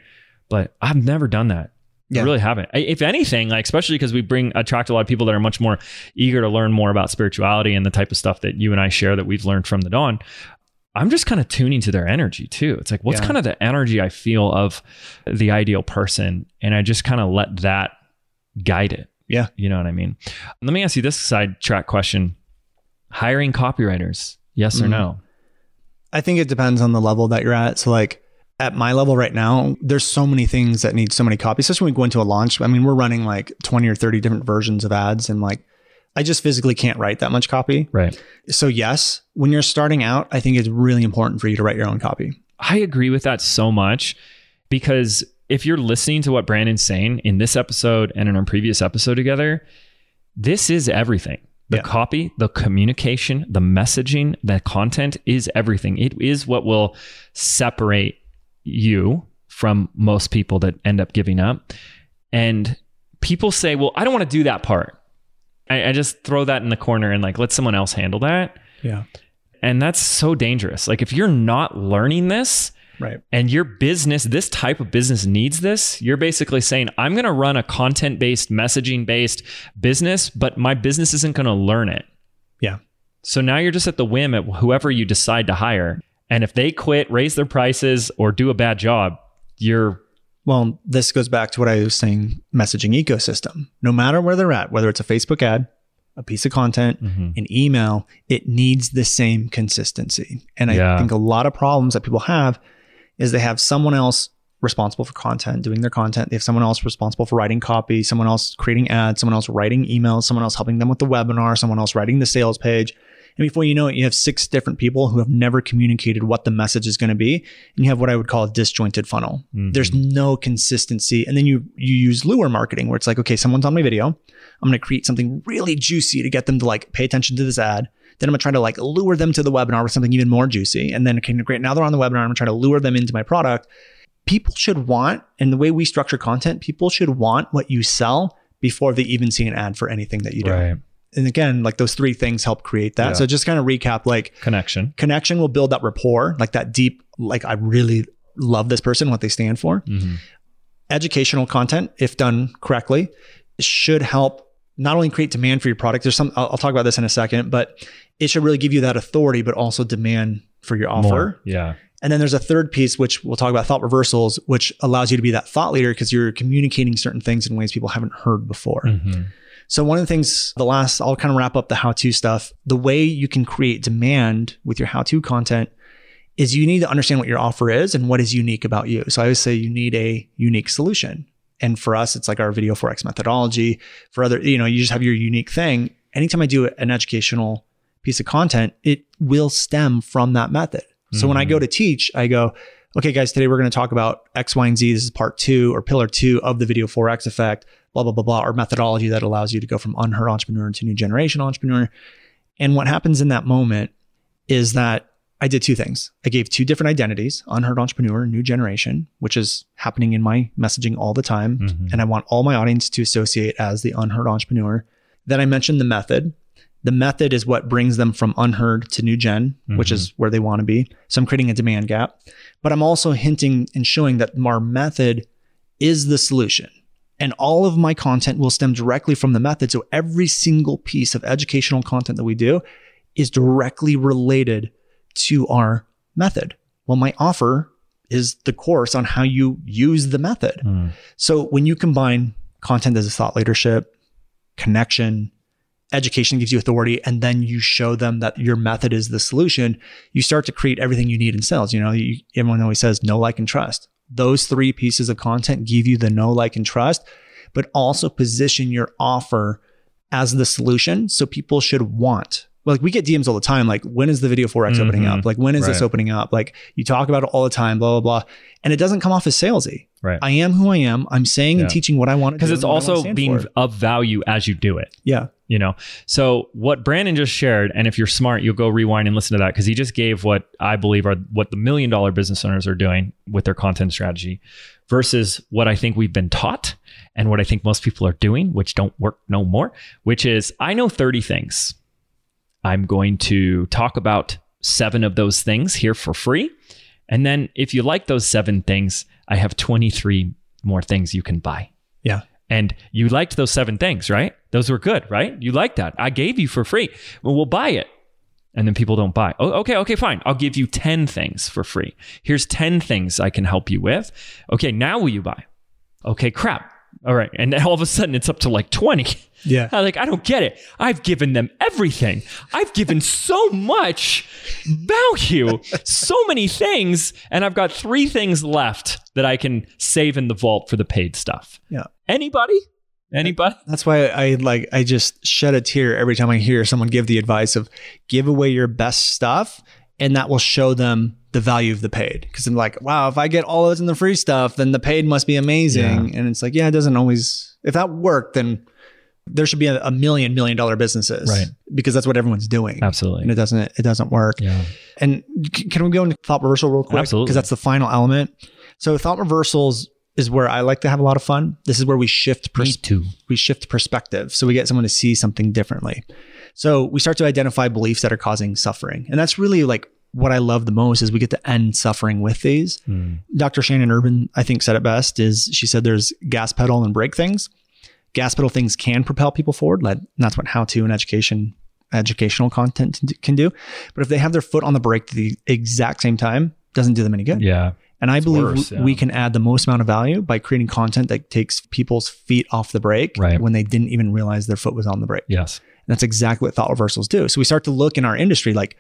But I've never done that. Yeah. I really haven't. If anything, like especially because we bring attract a lot of people that are much more eager to learn more about spirituality and the type of stuff that you and I share that we've learned from the Don. I'm just kind of tuning to their energy too. It's like, what's Yeah. kind of the energy I feel of the ideal person? And I just kind of let that guide it. Yeah. You know what I mean? Let me ask you this sidetrack question hiring copywriters, yes or Mhm. no? I think it depends on the level that you're at. So like at my level right now, there's so many things that need so many copies, especially when we go into a launch. I mean, we're running like 20 or 30 different versions of ads and like I just physically can't write that much copy. Right. So yes, when you're starting out, I think it's really important for you to write your own copy. I agree with that so much because if you're listening to what Brandon's saying in this episode and in our previous episode together, this is everything. The Yeah. copy, the communication, the messaging, the content is everything. It is what will separate you from most people that end up giving up. And people say, well, I don't want to do that part. I, I just throw that in the corner and like let someone else handle that. Yeah. and that's so dangerous. Like if you're not learning this, Right. and your business, this type of business needs this, you're basically saying, I'm going to run a content based, messaging based business, but my business isn't going to learn it. Yeah. So now you're just at the whim of whoever you decide to hire. And if they quit, raise their prices, or do a bad job, you're Well, this goes back to what I was saying messaging ecosystem. No matter where they're at, whether it's a Facebook ad, a piece of content, mm-hmm. an email, it needs the same consistency. And I Yeah. think a lot of problems that people have is they have someone else responsible for content, doing their content. They have someone else responsible for writing copy, someone else creating ads, someone else writing emails, someone else helping them with the webinar, someone else writing the sales page. And before you know it, you have six different people who have never communicated what the message is going to be. And you have what I would call a disjointed funnel. There's mm-hmm. no consistency. And then you you use lure marketing where it's like, okay, someone's on my video. I'm going to create something really juicy to get them to like pay attention to this ad. Then I'm going to try to like lure them to the webinar with something even more juicy. And then okay, great. Now they're on the webinar. I'm going to try to lure them into my product. People should want, and the way we structure content, people should want what you sell before they even see an ad for anything that you do. And again, like those three things help create that. Yeah. So just kind of recap, like connection. connection will build that rapport, like that deep, like I really love this person, what they stand for. Mhm. Educational content, if done correctly, should help not only create demand for your product. There's some, I'll, I'll talk about this in a second, but it should really give you that authority, but also demand for your offer. More. Yeah. And then there's a third piece, which we'll talk about thought reversals, which allows you to be that thought leader because you're communicating certain things in ways people haven't heard before. Mhm. So one of the things, the last, I'll kind of wrap up the how-to stuff. The way you can create demand with your how-to content is you need to understand what your offer is and what is unique about you. So I always say you need a unique solution. And for us, it's like our video forex methodology. For other, you know, you just have your unique thing. Anytime I do an educational piece of content, it will stem from that method. So when I go mm. to teach, I go, okay, guys, today we're going to talk about X, Y, and Z. This is part two or pillar two of the video forex effect, blah, blah, blah, blah, or methodology that allows you to go from unheard entrepreneur to new generation entrepreneur. And what happens in that moment is that I did two things. I gave two different identities, unheard entrepreneur, new generation, which is happening in my messaging all the time. Mhm. And I want all my audience to associate as the unheard entrepreneur. Then I mentioned the method. The method is what brings them from unheard to new gen, which is where they want to be. So I'm creating a demand gap. But I'm also hinting and showing that our method is the solution. And all of my content will stem directly from the method. So every single piece of educational content that we do is directly related to our method. Well, my offer is the course on how you use the method. Mm. So when you combine content as a thought leadership, connection, education gives you authority, and then you show them that your method is the solution, you start to create everything you need in sales. You know, you, everyone always says no, like, and trust. Those three pieces of content give you the know, like, and trust, but also position your offer as the solution. So people should want. Like we get DMs all the time, like when is the video forex opening Mhm. up? Like when is this opening up? Like you talk about it all the time, blah blah blah, and it doesn't come off as salesy. Right. I am who I am. I'm saying Yeah. and teaching what I want to do. Because it's and what I wanna also being for. of value as you do it. yeah, you know so what brandon just shared and if you're smart you'll go rewind and listen to that because he just gave what i believe are what the million dollar business owners are doing with their content strategy versus what i think we've been taught and what i think most people are doing which don't work no more which is i know 30 things i'm going to talk about seven of those things here for free and then if you like those seven things i have 23 more things you can buy yeah, and you liked those seven things, right? Those were good, right? You liked that. I gave you for free. Well, we'll buy it. And then people don't buy. Oh, okay, okay, fine. I'll give you 10 things for free. Here's 10 things I can help you with. Okay, now will you buy? Okay, crap. All right. And then all of a sudden it's up to like 20. yeah. I'm like, I don't get it. I've given them everything. I've given so much value, so many things, and I've got three things left that I can save in the vault for the paid stuff. Yeah. Anybody? Anybody? That's why I like I just shed a tear every time I hear someone give the advice of give away your best stuff and that will show them the value of the paid. Because I'm like, wow, if I get all of this in the free stuff, then the paid must be amazing. And it's like, yeah, it doesn't always if that worked, then there should be a, a million million dollar businesses. Right. Because that's what everyone's doing. Absolutely. And it doesn't it doesn't work. Yeah. And c- can we go into thought reversal real quick? Absolutely. Because that's the final element. So thought reversals is where I like to have a lot of fun. This is where we shift pers- we shift perspective. So we get someone to see something differently. So we start to identify beliefs that are causing suffering. And that's really like what I love the most is we get to end suffering with these. Mm. Dr. Shannon Irvine, I think, said it best is she said there's gas pedal and brake things. Gas pedal things can propel people forward. That's what how to and education educational content can do. But if they have their foot on the brake at the exact same time, doesn't do them any good. Yeah. And I believe worse, yeah. we can add the most amount of value by creating content that takes people's feet off the brake right. when they didn't even realize their foot was on the brake. Yes. And that's exactly what thought reversals do. So we start to look in our industry like,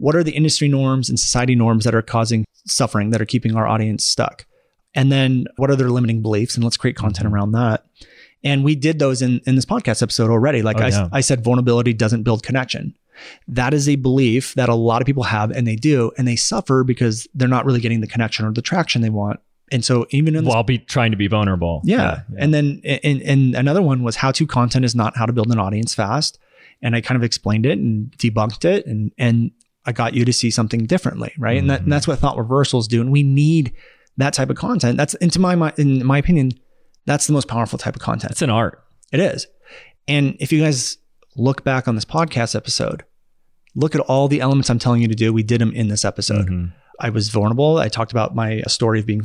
what are the industry norms and society norms that are causing suffering, that are keeping our audience stuck? And then what are their limiting beliefs? And let's create content mm-hmm. around that. And we did those in, in this podcast episode already. Like oh, I, yeah. I said, vulnerability doesn't build connection. That is a belief that a lot of people have and they do, and they suffer because they're not really getting the connection or the traction they want. And so even in this, while be trying to be vulnerable. Yeah. yeah, yeah. And then and, and another one was how to content is not how to build an audience fast. And I kind of explained it and debunked it and and I got you to see something differently. Right. Mm-hmm. And, that, and that's what thought reversals do. And we need that type of content. That's into my mind, in my opinion, that's the most powerful type of content. It's an art. It is. And if you guys look back on this podcast episode, look at all the elements I'm telling you to do. We did them in this episode. Mm-hmm. I was vulnerable. I talked about my story of being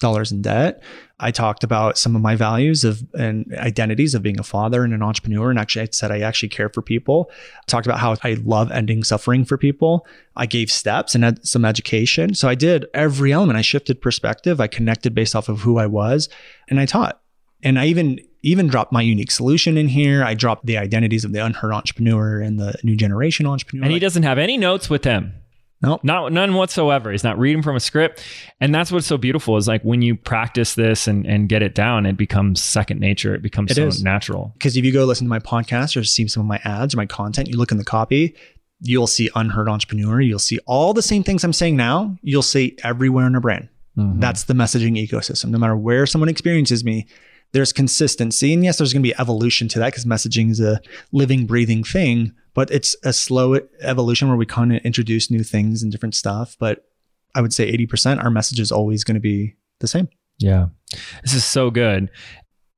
$40,000 in debt. I talked about some of my values of and identities of being a father and an entrepreneur. And actually, I said I actually care for people. I talked about how I love ending suffering for people. I gave steps and had some education. So I did every element. I shifted perspective. I connected based off of who I was and I taught. And I even even dropped my unique solution in here. I dropped the identities of the unheard entrepreneur and the new generation entrepreneur. And he doesn't have any notes with him. No, nope. not none whatsoever. He's not reading from a script, and that's what's so beautiful is like when you practice this and and get it down, it becomes second nature. It becomes it so is. natural. Because if you go listen to my podcast or see some of my ads or my content, you look in the copy, you'll see unheard entrepreneur. You'll see all the same things I'm saying now. You'll see everywhere in a brand. Mm-hmm. That's the messaging ecosystem. No matter where someone experiences me, there's consistency. And yes, there's going to be evolution to that because messaging is a living, breathing thing, but it's a slow evolution where we kind of introduce new things and different stuff. But I would say 80% our message is always going to be the same. Yeah. This is so good.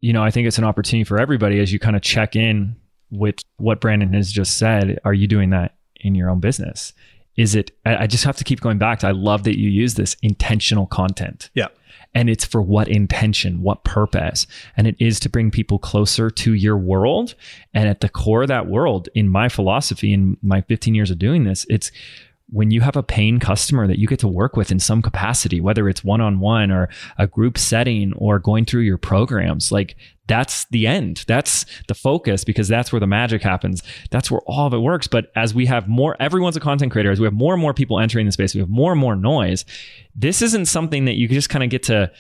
You know, I think it's an opportunity for everybody as you kind of check in with what Brandon has just said. Are you doing that in your own business? Is it, I just have to keep going back to, I love that you use this intentional content. Yeah and it's for what intention, what purpose. And it is to bring people closer to your world. And at the core of that world, in my philosophy, in my 15 years of doing this, it's when you have a paying customer that you get to work with in some capacity, whether it's one on one or a group setting or going through your programs, like that's the end. That's the focus because that's where the magic happens. That's where all of it works. But as we have more, everyone's a content creator, as we have more and more people entering the space, we have more and more noise. This isn't something that you just kind of get to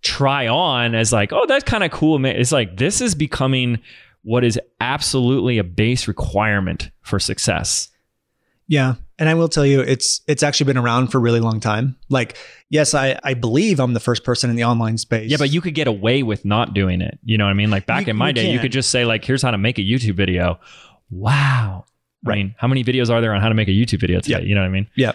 try on as like, oh, that's kind of cool. It's like this is becoming what is absolutely a base requirement for success. Yeah. And I will tell you, it's it's actually been around for a really long time. Like, yes, I, I believe I'm the first person in the online space. Yeah, but you could get away with not doing it. You know what I mean? Like back you, in my you day, can. you could just say, like, here's how to make a YouTube video. Wow. Right. I mean, how many videos are there on how to make a YouTube video today? Yep. You know what I mean? Yeah.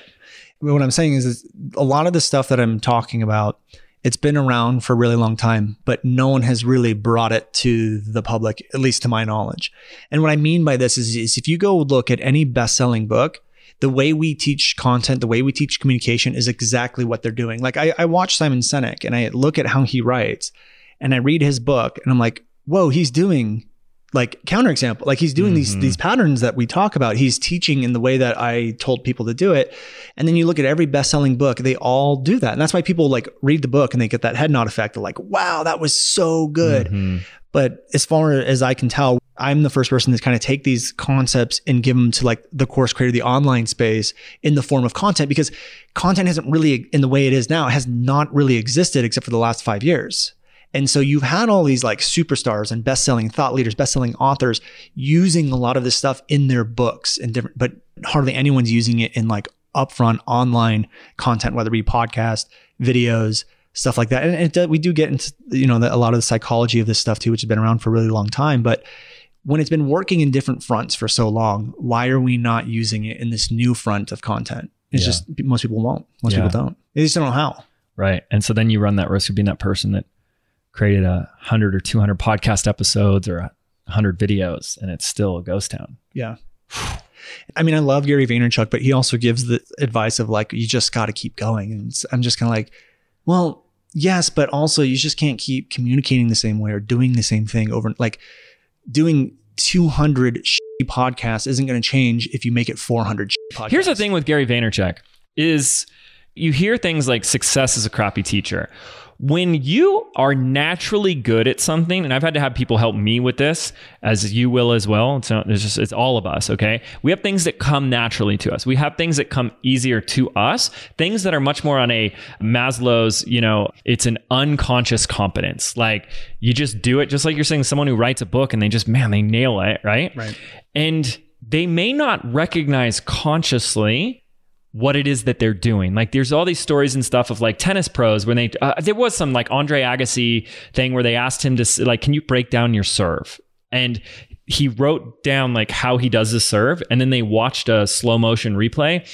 What I'm saying is, is a lot of the stuff that I'm talking about, it's been around for a really long time, but no one has really brought it to the public, at least to my knowledge. And what I mean by this is, is if you go look at any best-selling book, the way we teach content, the way we teach communication is exactly what they're doing. Like I, I watch Simon Sinek and I look at how he writes and I read his book and I'm like, whoa, he's doing like counterexample. Like he's doing mm-hmm. these these patterns that we talk about. He's teaching in the way that I told people to do it. And then you look at every best-selling book, they all do that. And that's why people like read the book and they get that head nod effect of like, wow, that was so good. Mm-hmm. But as far as I can tell, I'm the first person to kind of take these concepts and give them to like the course creator, the online space in the form of content because content hasn't really, in the way it is now, has not really existed except for the last five years. And so you've had all these like superstars and best-selling thought leaders, best-selling authors using a lot of this stuff in their books and different, but hardly anyone's using it in like upfront online content, whether it be podcast, videos, stuff like that. And it, we do get into, you know, the, a lot of the psychology of this stuff too, which has been around for a really long time, but when it's been working in different fronts for so long, why are we not using it in this new front of content? It's yeah. just most people won't. Most yeah. people don't. They just don't know how. Right. And so then you run that risk of being that person that created a hundred or 200 podcast episodes or a 100 videos and it's still a ghost town. Yeah. I mean, I love Gary Vaynerchuk, but he also gives the advice of like, you just got to keep going. And I'm just kind of like, well, yes, but also you just can't keep communicating the same way or doing the same thing over. Like doing 200 podcasts isn't going to change if you make it 400 podcasts. Here's the thing with Gary Vaynerchuk is you hear things like success is a crappy teacher when you are naturally good at something, and I've had to have people help me with this, as you will as well. It's, it's just it's all of us. Okay, we have things that come naturally to us. We have things that come easier to us. Things that are much more on a Maslow's. You know, it's an unconscious competence. Like you just do it, just like you're saying. Someone who writes a book and they just man, they nail it, right? Right. And they may not recognize consciously what it is that they're doing. Like there's all these stories and stuff of like tennis pros when they uh, there was some like Andre Agassi thing where they asked him to like can you break down your serve? And he wrote down like how he does the serve and then they watched a slow motion replay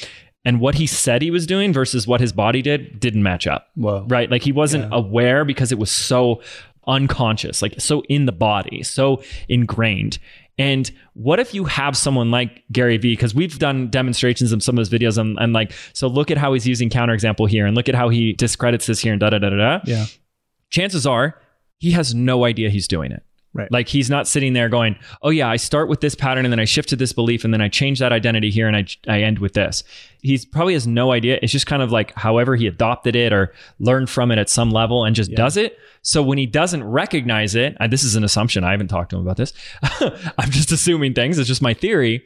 and what he said he was doing versus what his body did didn't match up. Whoa. Right? Like he wasn't yeah. aware because it was so unconscious, like so in the body, so ingrained. And what if you have someone like Gary Vee? Because we've done demonstrations of some of those videos and, and, like, so look at how he's using counterexample here and look at how he discredits this here and da da da da da. Yeah. Chances are he has no idea he's doing it. Right. Like he's not sitting there going, "Oh yeah, I start with this pattern and then I shift to this belief and then I change that identity here and I I end with this." He's probably has no idea. It's just kind of like however he adopted it or learned from it at some level and just yeah. does it. So when he doesn't recognize it, this is an assumption. I haven't talked to him about this. I'm just assuming things. It's just my theory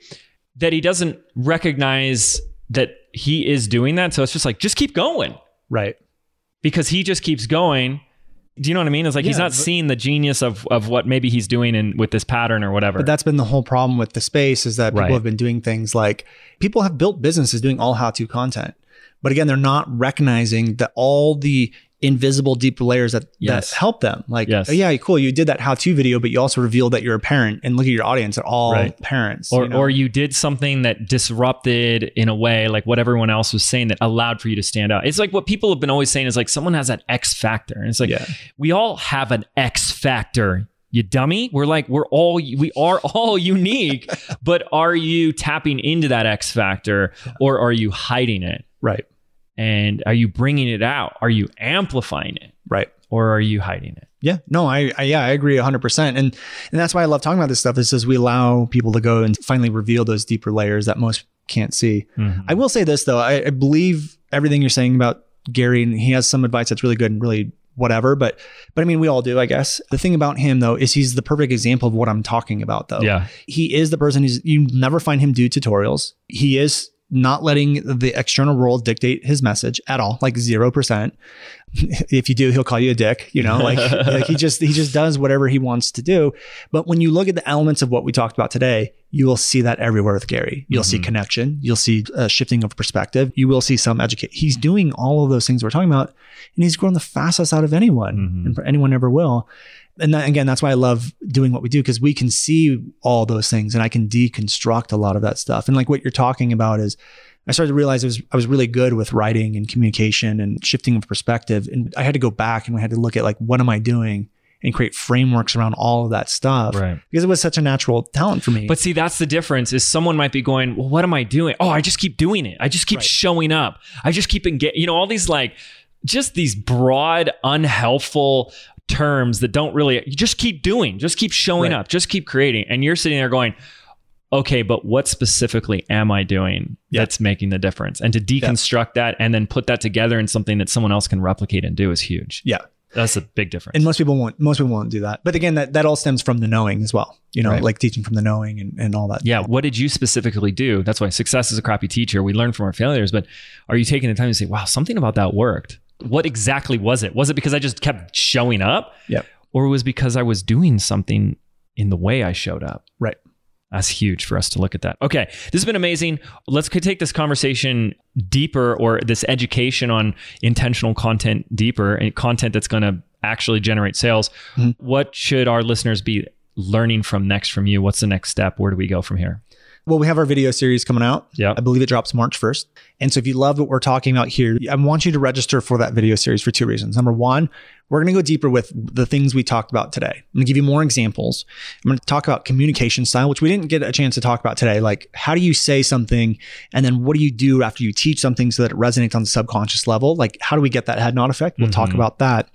that he doesn't recognize that he is doing that. So it's just like just keep going. Right. Because he just keeps going do you know what I mean? It's like yeah, he's not but, seeing the genius of of what maybe he's doing in with this pattern or whatever. But that's been the whole problem with the space is that people right. have been doing things like people have built businesses doing all how to content. But again, they're not recognizing that all the invisible deep layers that, yes. that help them. Like, yes. oh, yeah, cool. You did that how to video, but you also revealed that you're a parent and look at your audience. They're all right. parents. Or, you know? or you did something that disrupted in a way, like what everyone else was saying that allowed for you to stand out. It's like what people have been always saying is like someone has that X factor. And it's like, yeah. we all have an X factor you dummy we're like we're all we are all unique but are you tapping into that x factor or are you hiding it right and are you bringing it out? Are you amplifying it? Right. Or are you hiding it? Yeah, no, I, I, yeah, I agree 100%. And and that's why I love talking about this stuff is as we allow people to go and finally reveal those deeper layers that most can't see. Mm-hmm. I will say this though, I, I believe everything you're saying about Gary and he has some advice that's really good and really whatever, but but I mean we all do, I guess. The thing about him though is he's the perfect example of what I'm talking about though. Yeah. He is the person who's you never find him do tutorials. He is not letting the external world dictate his message at all, like 0%. If you do, he'll call you a dick, you know, like, like he just, he just does whatever he wants to do. But when you look at the elements of what we talked about today, you will see that everywhere with Gary. You'll mm-hmm. see connection. You'll see a shifting of perspective. You will see some educate. He's doing all of those things we're talking about, and he's grown the fastest out of anyone, mm-hmm. and anyone ever will and that, again, that's why I love doing what we do because we can see all those things and I can deconstruct a lot of that stuff. And like what you're talking about is, I started to realize I was I was really good with writing and communication and shifting of perspective, and I had to go back and I had to look at like what am I doing and create frameworks around all of that stuff right. because it was such a natural talent for me. But see, that's the difference. Is someone might be going, well, what am I doing? Oh, I just keep doing it. I just keep right. showing up. I just keep engaging. You know, all these like just these broad, unhelpful terms that don't really you just keep doing just keep showing right. up just keep creating. And you're sitting there going okay but what specifically am i doing yeah. that's making the difference? And to deconstruct yeah. that and then put that together in something that someone else can replicate and do is huge. Yeah. That's a big difference. And most people won't most people won't do that. But again that, that all stems from the knowing as well you know right. like teaching from the knowing and, and all that. Yeah. What did you specifically do? That's why success is a crappy teacher. We learn from our failures but are you taking the time to say wow something about that worked what exactly was it? Was it because I just kept showing up? Yep. Or was because I was doing something in the way I showed up? Right. That's huge for us to look at that. Okay, this has been amazing. Let's take this conversation deeper or this education on intentional content deeper and content that's going to actually generate sales. Mm-hmm. What should our listeners be learning from next from you? What's the next step? Where do we go from here? Well, we have our video series coming out. Yeah. I believe it drops March 1st. And so if you love what we're talking about here, I want you to register for that video series for two reasons. Number one, we're going to go deeper with the things we talked about today. I'm going to give you more examples. I'm going to talk about communication style, which we didn't get a chance to talk about today. Like, how do you say something? And then what do you do after you teach something so that it resonates on the subconscious level? Like, how do we get that head nod effect? We'll talk mm-hmm. about that.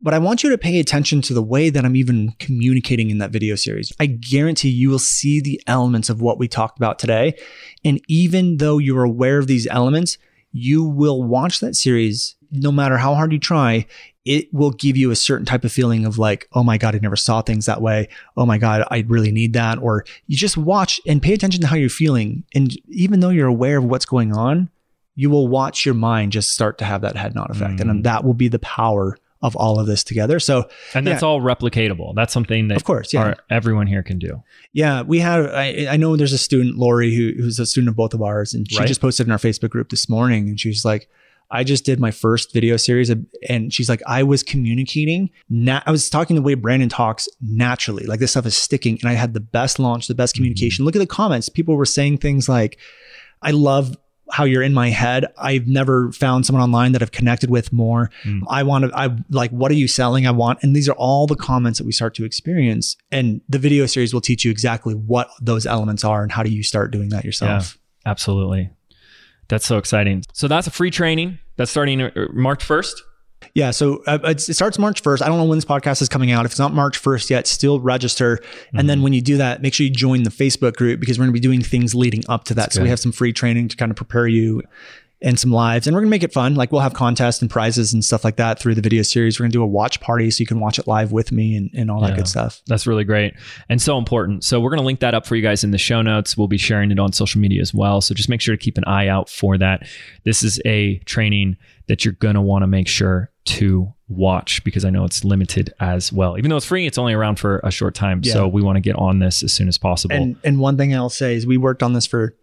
But I want you to pay attention to the way that I'm even communicating in that video series. I guarantee you will see the elements of what we talked about today. And even though you're aware of these elements, you will watch that series no matter how hard you try. It will give you a certain type of feeling of like, oh my God, I never saw things that way. Oh my God, I really need that. Or you just watch and pay attention to how you're feeling. And even though you're aware of what's going on, you will watch your mind just start to have that head nod effect. And mm. that will be the power of all of this together. So, And that's all replicatable. That's something that Of course, yeah. our- everyone here can do. yeah, we have. I, I know there's a student, Lori, who, who's a student of both of ours, and she Right. just posted in our Facebook group this morning, and she's like, "I just did my first video series, and she's like, I was communicating. Na- I was talking the way Brandon talks naturally. Like this stuff is sticking, and I had the best launch, the best mm-hmm. communication. Look at the comments. People were saying things like, "I love." How you're in my head. I've never found someone online that I've connected with more. Mm. I want to, I like, what are you selling? I want, and these are all the comments that we start to experience. And the video series will teach you exactly what those elements are and how do you start doing that yourself. Absolutely. That's so exciting. So that's a free training that's starting uh, March 1st. Yeah. so uh, it starts March 1st. I don't know when this podcast is coming out. If it's not March 1st yet, still register. And then when you do that, make sure you join the Facebook group because we're going to be doing things leading up to that. so we have some free training to kind of prepare you and some lives. And we're going to make it fun. Like we'll have contests and prizes and stuff like that through the video series. We're going to do a watch party so you can watch it live with me and, and all that good stuff. That's really great and so important. So we're going to link that up for you guys in the show notes. We'll be sharing it on social media as well. So just make sure to keep an eye out for that. This is a training that you're going to want to make sure to watch because I know it's limited as well. Even though it's free, it's only around for a short time. Yeah. So we want to get on this as soon as possible. And and one thing I'll say is we worked on this for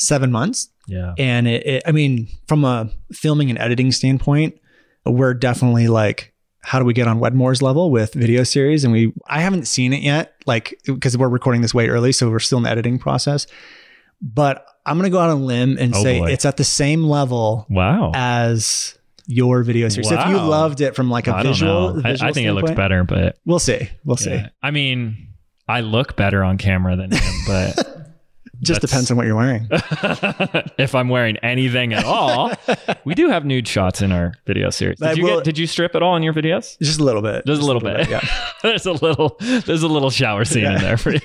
seven months. yeah. And it, it, I mean, from a filming and editing standpoint, we're definitely like, how do we get on Wedmore's level with video series? And we, I haven't seen it yet, like, because we're recording this way early. So we're still in the editing process. But I'm going to go out on a limb and Oh, say boy. it's at the same level Wow. as your video series. So if you loved it from like a I don't visual. I, I think it looks better, but We'll see. We'll see. I mean, I look better on camera than him, but Just That's- depends on what you're wearing. if I'm wearing anything at all, we do have nude shots in our video series. Did That you will- get, did you strip at all in your videos? Just a little bit. Just a little bit. Yeah. there's a little there's a little shower scene in there for you.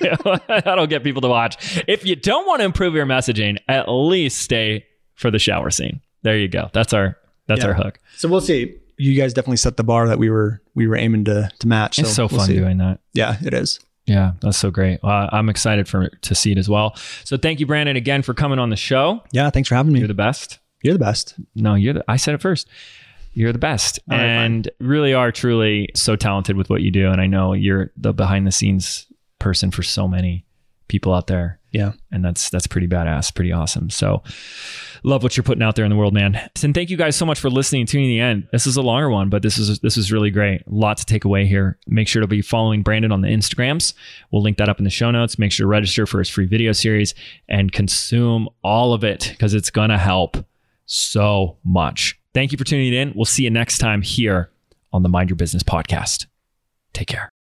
That'll get people to watch. If you don't want to improve your messaging, at least stay for the shower scene. There you go. That's our that's Yeah. our hook. So we'll see. You guys definitely set the bar that we were we were aiming to to match. it's so we'll fun see. doing that. Yeah, it is. Yeah, that's so great. Uh, I'm excited for to see it as well. So thank you, Brandon, again for coming on the show. Yeah, thanks for having me. You're the best. You're the best. No, you're the. I said it first. You're the best, right, and really are truly so talented with what you do. And I know you're the behind the scenes person for so many people out there. Yeah. and that's that's pretty badass, pretty awesome. So, love what you're putting out there in the world, man. And thank you guys so much for listening to the end. This is a longer one, but this is this is really great. A lot to take away here. Make sure to be following Brandon on the Instagrams. We'll link that up in the show notes. Make sure to register for his free video series and consume all of it because it's gonna help so much. Thank you for tuning in. We'll see you next time here on the Mind Your Business podcast. Take care.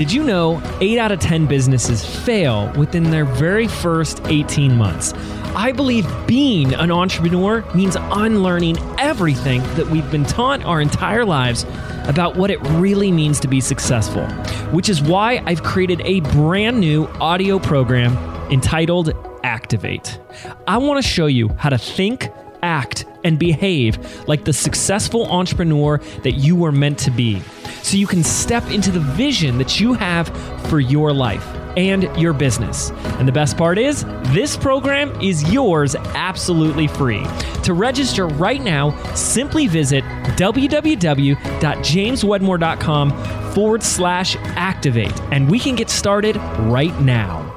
Did you know 8 out of 10 businesses fail within their very first 18 months? I believe being an entrepreneur means unlearning everything that we've been taught our entire lives about what it really means to be successful, which is why I've created a brand new audio program entitled Activate. I want to show you how to think, act, and behave like the successful entrepreneur that you were meant to be so you can step into the vision that you have for your life and your business. And the best part is, this program is yours absolutely free. To register right now, simply visit www.jameswedmore.com forward slash activate, and we can get started right now.